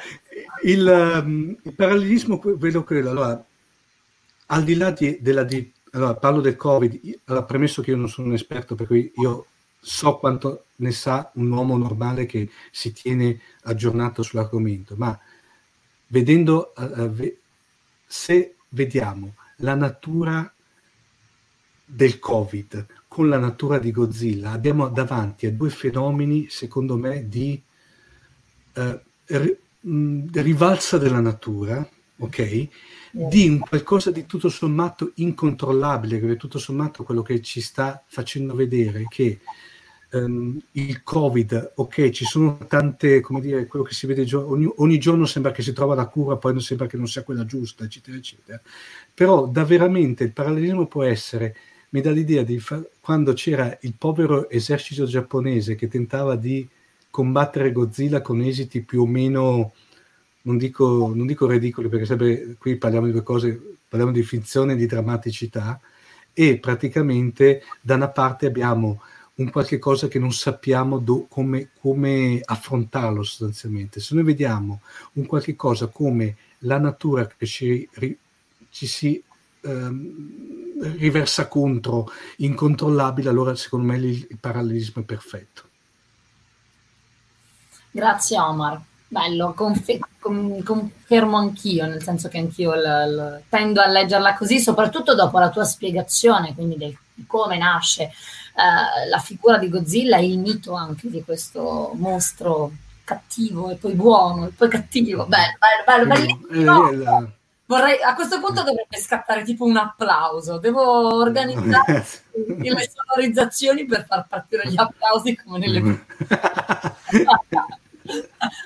il, um, il parallelismo vedo quello. Allora al di là di, della... Di, allora, parlo del Covid, allora, premesso che io non sono un esperto, per cui io so quanto ne sa un uomo normale che si tiene aggiornato sull'argomento, ma vedendo, uh, se vediamo la natura del Covid con la natura di Godzilla, abbiamo davanti a due fenomeni, secondo me, di uh, rivalsa della natura, ok? di un qualcosa di tutto sommato incontrollabile, che è tutto sommato quello che ci sta facendo vedere che um, il Covid, ok, ci sono tante, come dire, quello che si vede ogni, ogni, giorno sembra che si trova la cura, poi non sembra che non sia quella giusta, eccetera, eccetera. Però da veramente il parallelismo può essere, mi dà l'idea di fa- quando c'era il povero esercito giapponese che tentava di combattere Godzilla con esiti più o meno non dico, non dico ridicoli perché sempre qui parliamo di due cose, parliamo di finzione e di drammaticità e praticamente da una parte abbiamo un qualche cosa che non sappiamo do, come, come, affrontarlo sostanzialmente. Se noi vediamo un qualche cosa come la natura che ci, ci si ehm, riversa contro, incontrollabile, allora secondo me il, il parallelismo è perfetto. Grazie Omar. Bello, confe- con- confermo anch'io, nel senso che anch'io l- l- tendo a leggerla così, soprattutto dopo la tua spiegazione, quindi del, di come nasce eh, la figura di Godzilla e il mito anche di questo mostro cattivo e poi buono e poi cattivo. Bello, bello, bello, bellissimo. Vorrei, a questo punto dovrebbe scattare tipo un applauso. Devo organizzare le sonorizzazioni per far partire gli applausi come nelle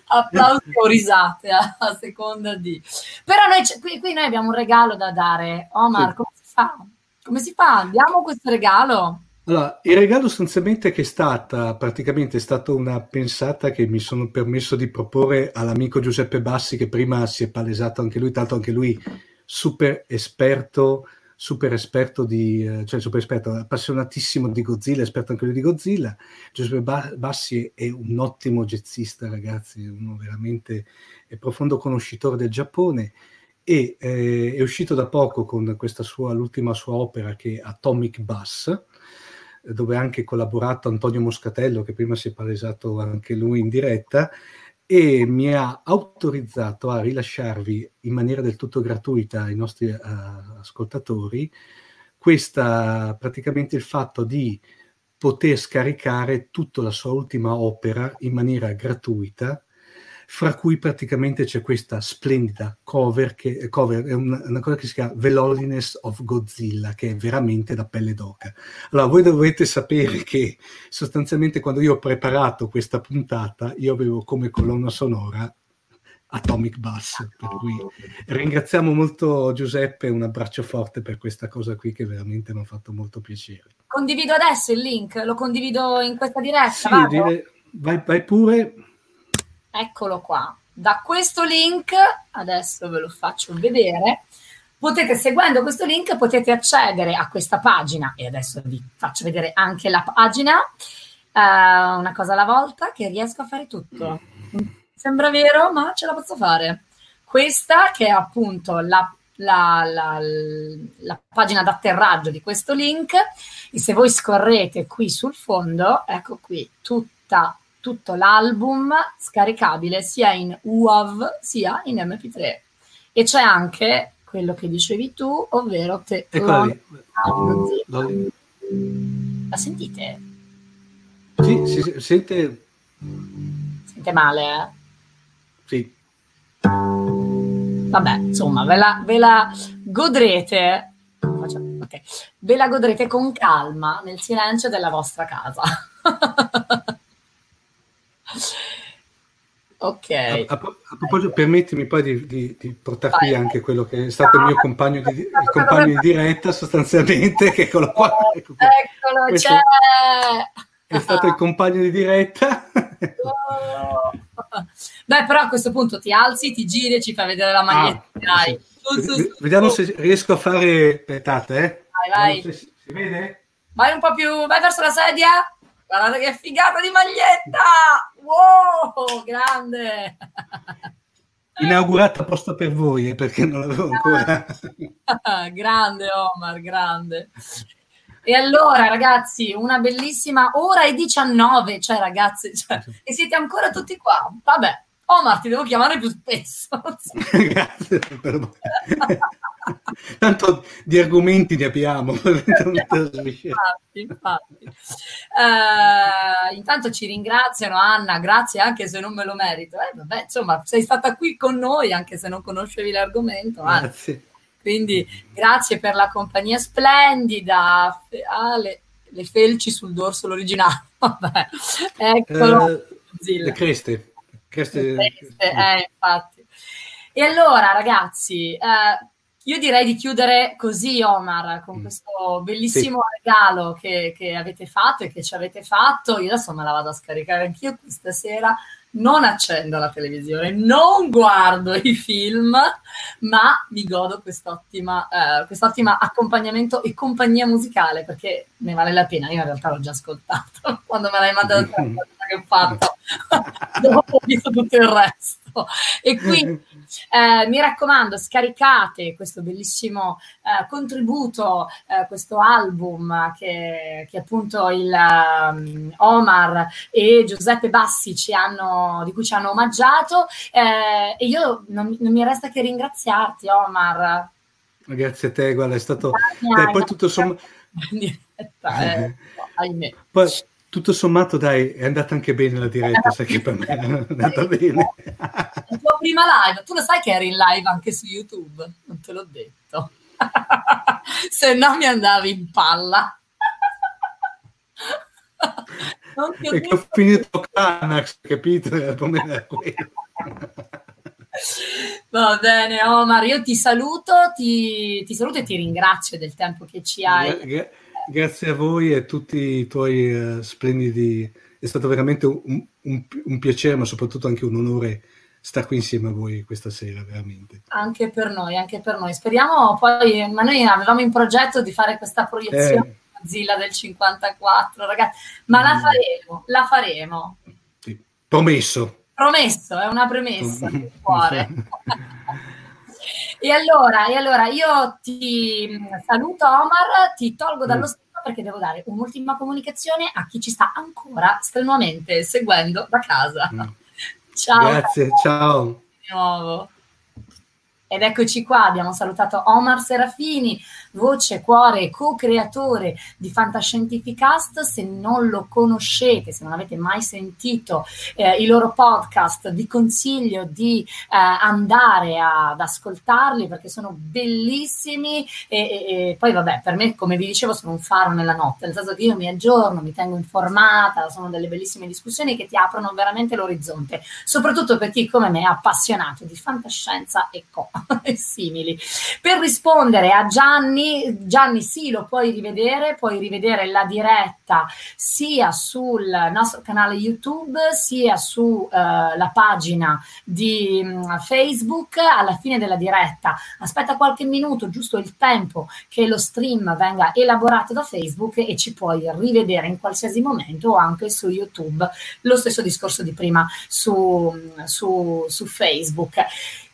applausi o risate a, a, seconda di. Però noi qui, qui, noi abbiamo un regalo da dare. Omar, sì. come si fa? Come si fa? Diamo questo regalo? Allora, il regalo sostanzialmente che è stata, praticamente è stata una pensata che mi sono permesso di proporre all'amico Giuseppe Bassi, che prima si è palesato anche lui, tanto anche lui super esperto super esperto di, eh, cioè super esperto, appassionatissimo di Godzilla, esperto anche lui di Godzilla. Giuseppe Bassi è un ottimo jazzista, ragazzi, uno veramente profondo conoscitore del Giappone e eh, è uscito da poco con questa sua, l'ultima sua opera che è Atomic Bass, dove ha anche collaborato Antonio Moscatello, che prima si è palesato anche lui in diretta, e mi ha autorizzato a rilasciarvi in maniera del tutto gratuita ai nostri uh, ascoltatori questa praticamente il fatto di poter scaricare tutta la sua ultima opera in maniera gratuita fra cui praticamente c'è questa splendida cover, che, cover è una, una, cosa che si chiama The Loneliness of Godzilla, che è veramente da pelle d'oca. Allora, voi dovete sapere che sostanzialmente quando io ho preparato questa puntata, io avevo come colonna sonora Atomic Bass, per cui ringraziamo molto Giuseppe, un abbraccio forte per questa cosa qui che veramente mi ha fatto molto piacere. Condivido adesso il link, lo condivido in questa diretta. Sì, dire, vai, vai pure. Eccolo qua. Da questo link, adesso ve lo faccio vedere, potete, seguendo questo link, potete accedere a questa pagina e adesso vi faccio vedere anche la pagina, uh, una cosa alla volta, che riesco a fare tutto. Sembra vero, ma ce la posso fare. Questa che è appunto la la, la, la, pagina d'atterraggio di questo link e se voi scorrete qui sul fondo, ecco qui tutta tutto l'album scaricabile sia in UAV sia in MP3 e c'è anche quello che dicevi tu, ovvero te La sentite? Sì, si sente Sente male, eh? Sì. Vabbè, insomma, ve la, ve la godrete okay. ve la godrete con calma nel silenzio della vostra casa. Ok. A, a, a, proposito, permettimi poi di, di, di portare qui anche quello che è stato il mio compagno di, il compagno di diretta, sostanzialmente, che eccolo qua. Ecco Eccolo, Questo c'è! È stato il compagno di diretta. Oh. Beh, però a questo punto ti alzi, ti giri e ci fai vedere la maglietta. Ah, dai. Su, su, su. Vediamo se riesco a fare... Aspettate, eh. Vai, vai. Si, si vede? Vai un po' più, vai verso la sedia. Guardate che figata di maglietta! Wow, grande! Inaugurata apposta per voi, eh, perché non l'avevo ancora. grande Omar, grande. E allora, ragazzi, una bellissima ora e 19, cioè ragazzi, cioè, e siete ancora tutti qua. Vabbè, Omar, ti devo chiamare più spesso. Grazie, Tanto di argomenti ne abbiamo. infatti, infatti. Uh, intanto ci ringraziano, Anna, grazie anche se non me lo merito. Eh, vabbè, insomma, sei stata qui con noi anche se non conoscevi l'argomento. Grazie. Quindi grazie per la compagnia splendida. Ah, le, le felci sul dorso l'originale. Vabbè, eccolo. Uh, le creste. Creste eh, infatti. E allora, ragazzi, eh, io direi di chiudere così, Omar, con mm. questo bellissimo sì. regalo che, che, avete fatto e che ci avete fatto. Io adesso me la vado a scaricare anch'io questa sera. Non accendo la televisione, non guardo i film, ma mi godo quest'ottima, eh, quest'ottima accompagnamento e compagnia musicale perché ne vale la pena. Io in realtà l'ho già ascoltato quando me l'hai mandato che ho fatto dopo ho visto tutto il resto. E quindi eh, mi raccomando, scaricate questo bellissimo eh, contributo, eh, questo album che, che appunto il um, Omar e Giuseppe Bassi ci hanno, di cui ci hanno omaggiato. Eh, e io non, non mi resta che ringraziarti, Omar. Grazie a te, guarda, è stato... Dai, poi tutto sommato... Diretta, eh, ahimè. Poi tutto sommato, dai, è andata anche bene la diretta, sai che per me è andata bene. La tua prima live, tu lo sai che eri in live anche su YouTube? Non te l'ho detto. Se no mi andavi in palla. Non ti ho Perché ho finito Xanax, capito? Come Va bene, Omar, io ti saluto, ti, ti, saluto e ti ringrazio del tempo che ci hai. Gra- Grazie a voi e a tutti i tuoi uh, splendidi. È stato veramente un, un, un, piacere, ma soprattutto anche un onore stare qui insieme a voi questa sera, veramente. Anche per noi, anche per noi. Speriamo poi, ma noi avevamo in progetto di fare questa proiezione eh. Zilla del 54, ragazzi, ma mm. la faremo, la faremo. Sì. Promesso. Promesso, è una premessa di cuore. E allora, e allora io ti saluto Omar, ti tolgo dallo mm. studio perché devo dare un'ultima comunicazione a chi ci sta ancora strenuamente seguendo da casa. Mm. Ciao. Grazie, ciao. Ed eccoci qua, abbiamo salutato Omar Serafini, voce, cuore e co-creatore di Fantascientificast. Se non lo conoscete, se non avete mai sentito eh, i loro podcast, vi consiglio di eh, andare a, ad ascoltarli perché sono bellissimi e, e, e, poi vabbè, per me, come vi dicevo, sono un faro nella notte, nel senso che io mi aggiorno, mi tengo informata, sono delle bellissime discussioni che ti aprono veramente l'orizzonte, soprattutto per chi come me è appassionato di fantascienza e co. e simili. Per rispondere a Gianni, Gianni sì, lo puoi rivedere, puoi rivedere la diretta sia sul nostro canale YouTube sia sulla uh, pagina di um, Facebook alla fine della diretta. Aspetta qualche minuto, giusto il tempo che lo stream venga elaborato da Facebook e ci puoi rivedere in qualsiasi momento anche su YouTube. Lo stesso discorso di prima su, su, su Facebook.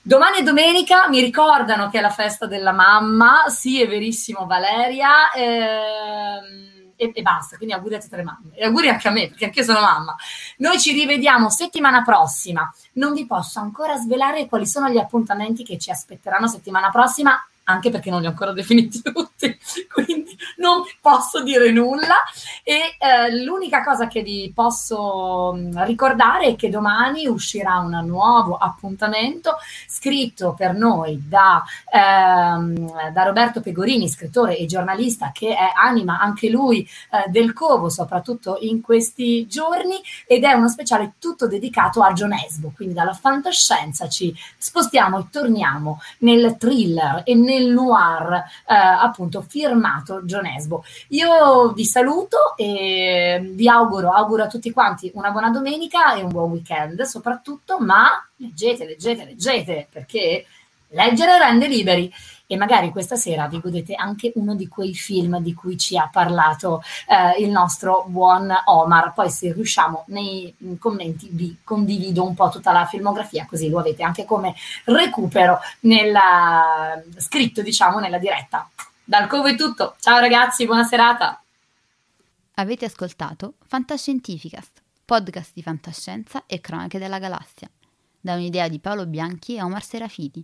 Domani è domenica, mi ricordano che è la festa della mamma, sì è verissimo Valeria, ehm, e, e, basta, quindi auguri a tutte le mamme. E auguri anche a me perché anche sono mamma. Noi ci rivediamo settimana prossima, non vi posso ancora svelare quali sono gli appuntamenti che ci aspetteranno settimana prossima, anche perché non li ho ancora definiti tutti, quindi non posso dire nulla. E eh, l'unica cosa che vi posso mm, ricordare è che domani uscirà un nuovo appuntamento scritto per noi da, ehm, da Roberto Pegorini, scrittore e giornalista che è anima anche lui eh, del Covo, soprattutto in questi giorni, ed è uno speciale tutto dedicato a Esbo, quindi dalla fantascienza ci spostiamo e torniamo nel thriller e nel nel noir eh, appunto firmato Esbo. Io vi saluto e vi auguro, auguro a tutti quanti una buona domenica e un buon weekend soprattutto, ma leggete, leggete, leggete perché leggere rende liberi e magari questa sera vi godete anche uno di quei film di cui ci ha parlato eh, il nostro buon Omar. Poi se riusciamo nei commenti vi condivido un po' tutta la filmografia così lo avete anche come recupero nella, scritto diciamo nella diretta. Dal Covo è tutto, ciao ragazzi, buona serata. Avete ascoltato Fantascientificast, podcast di fantascienza e cronache della galassia, da un'idea di Paolo Bianchi e Omar Serafiti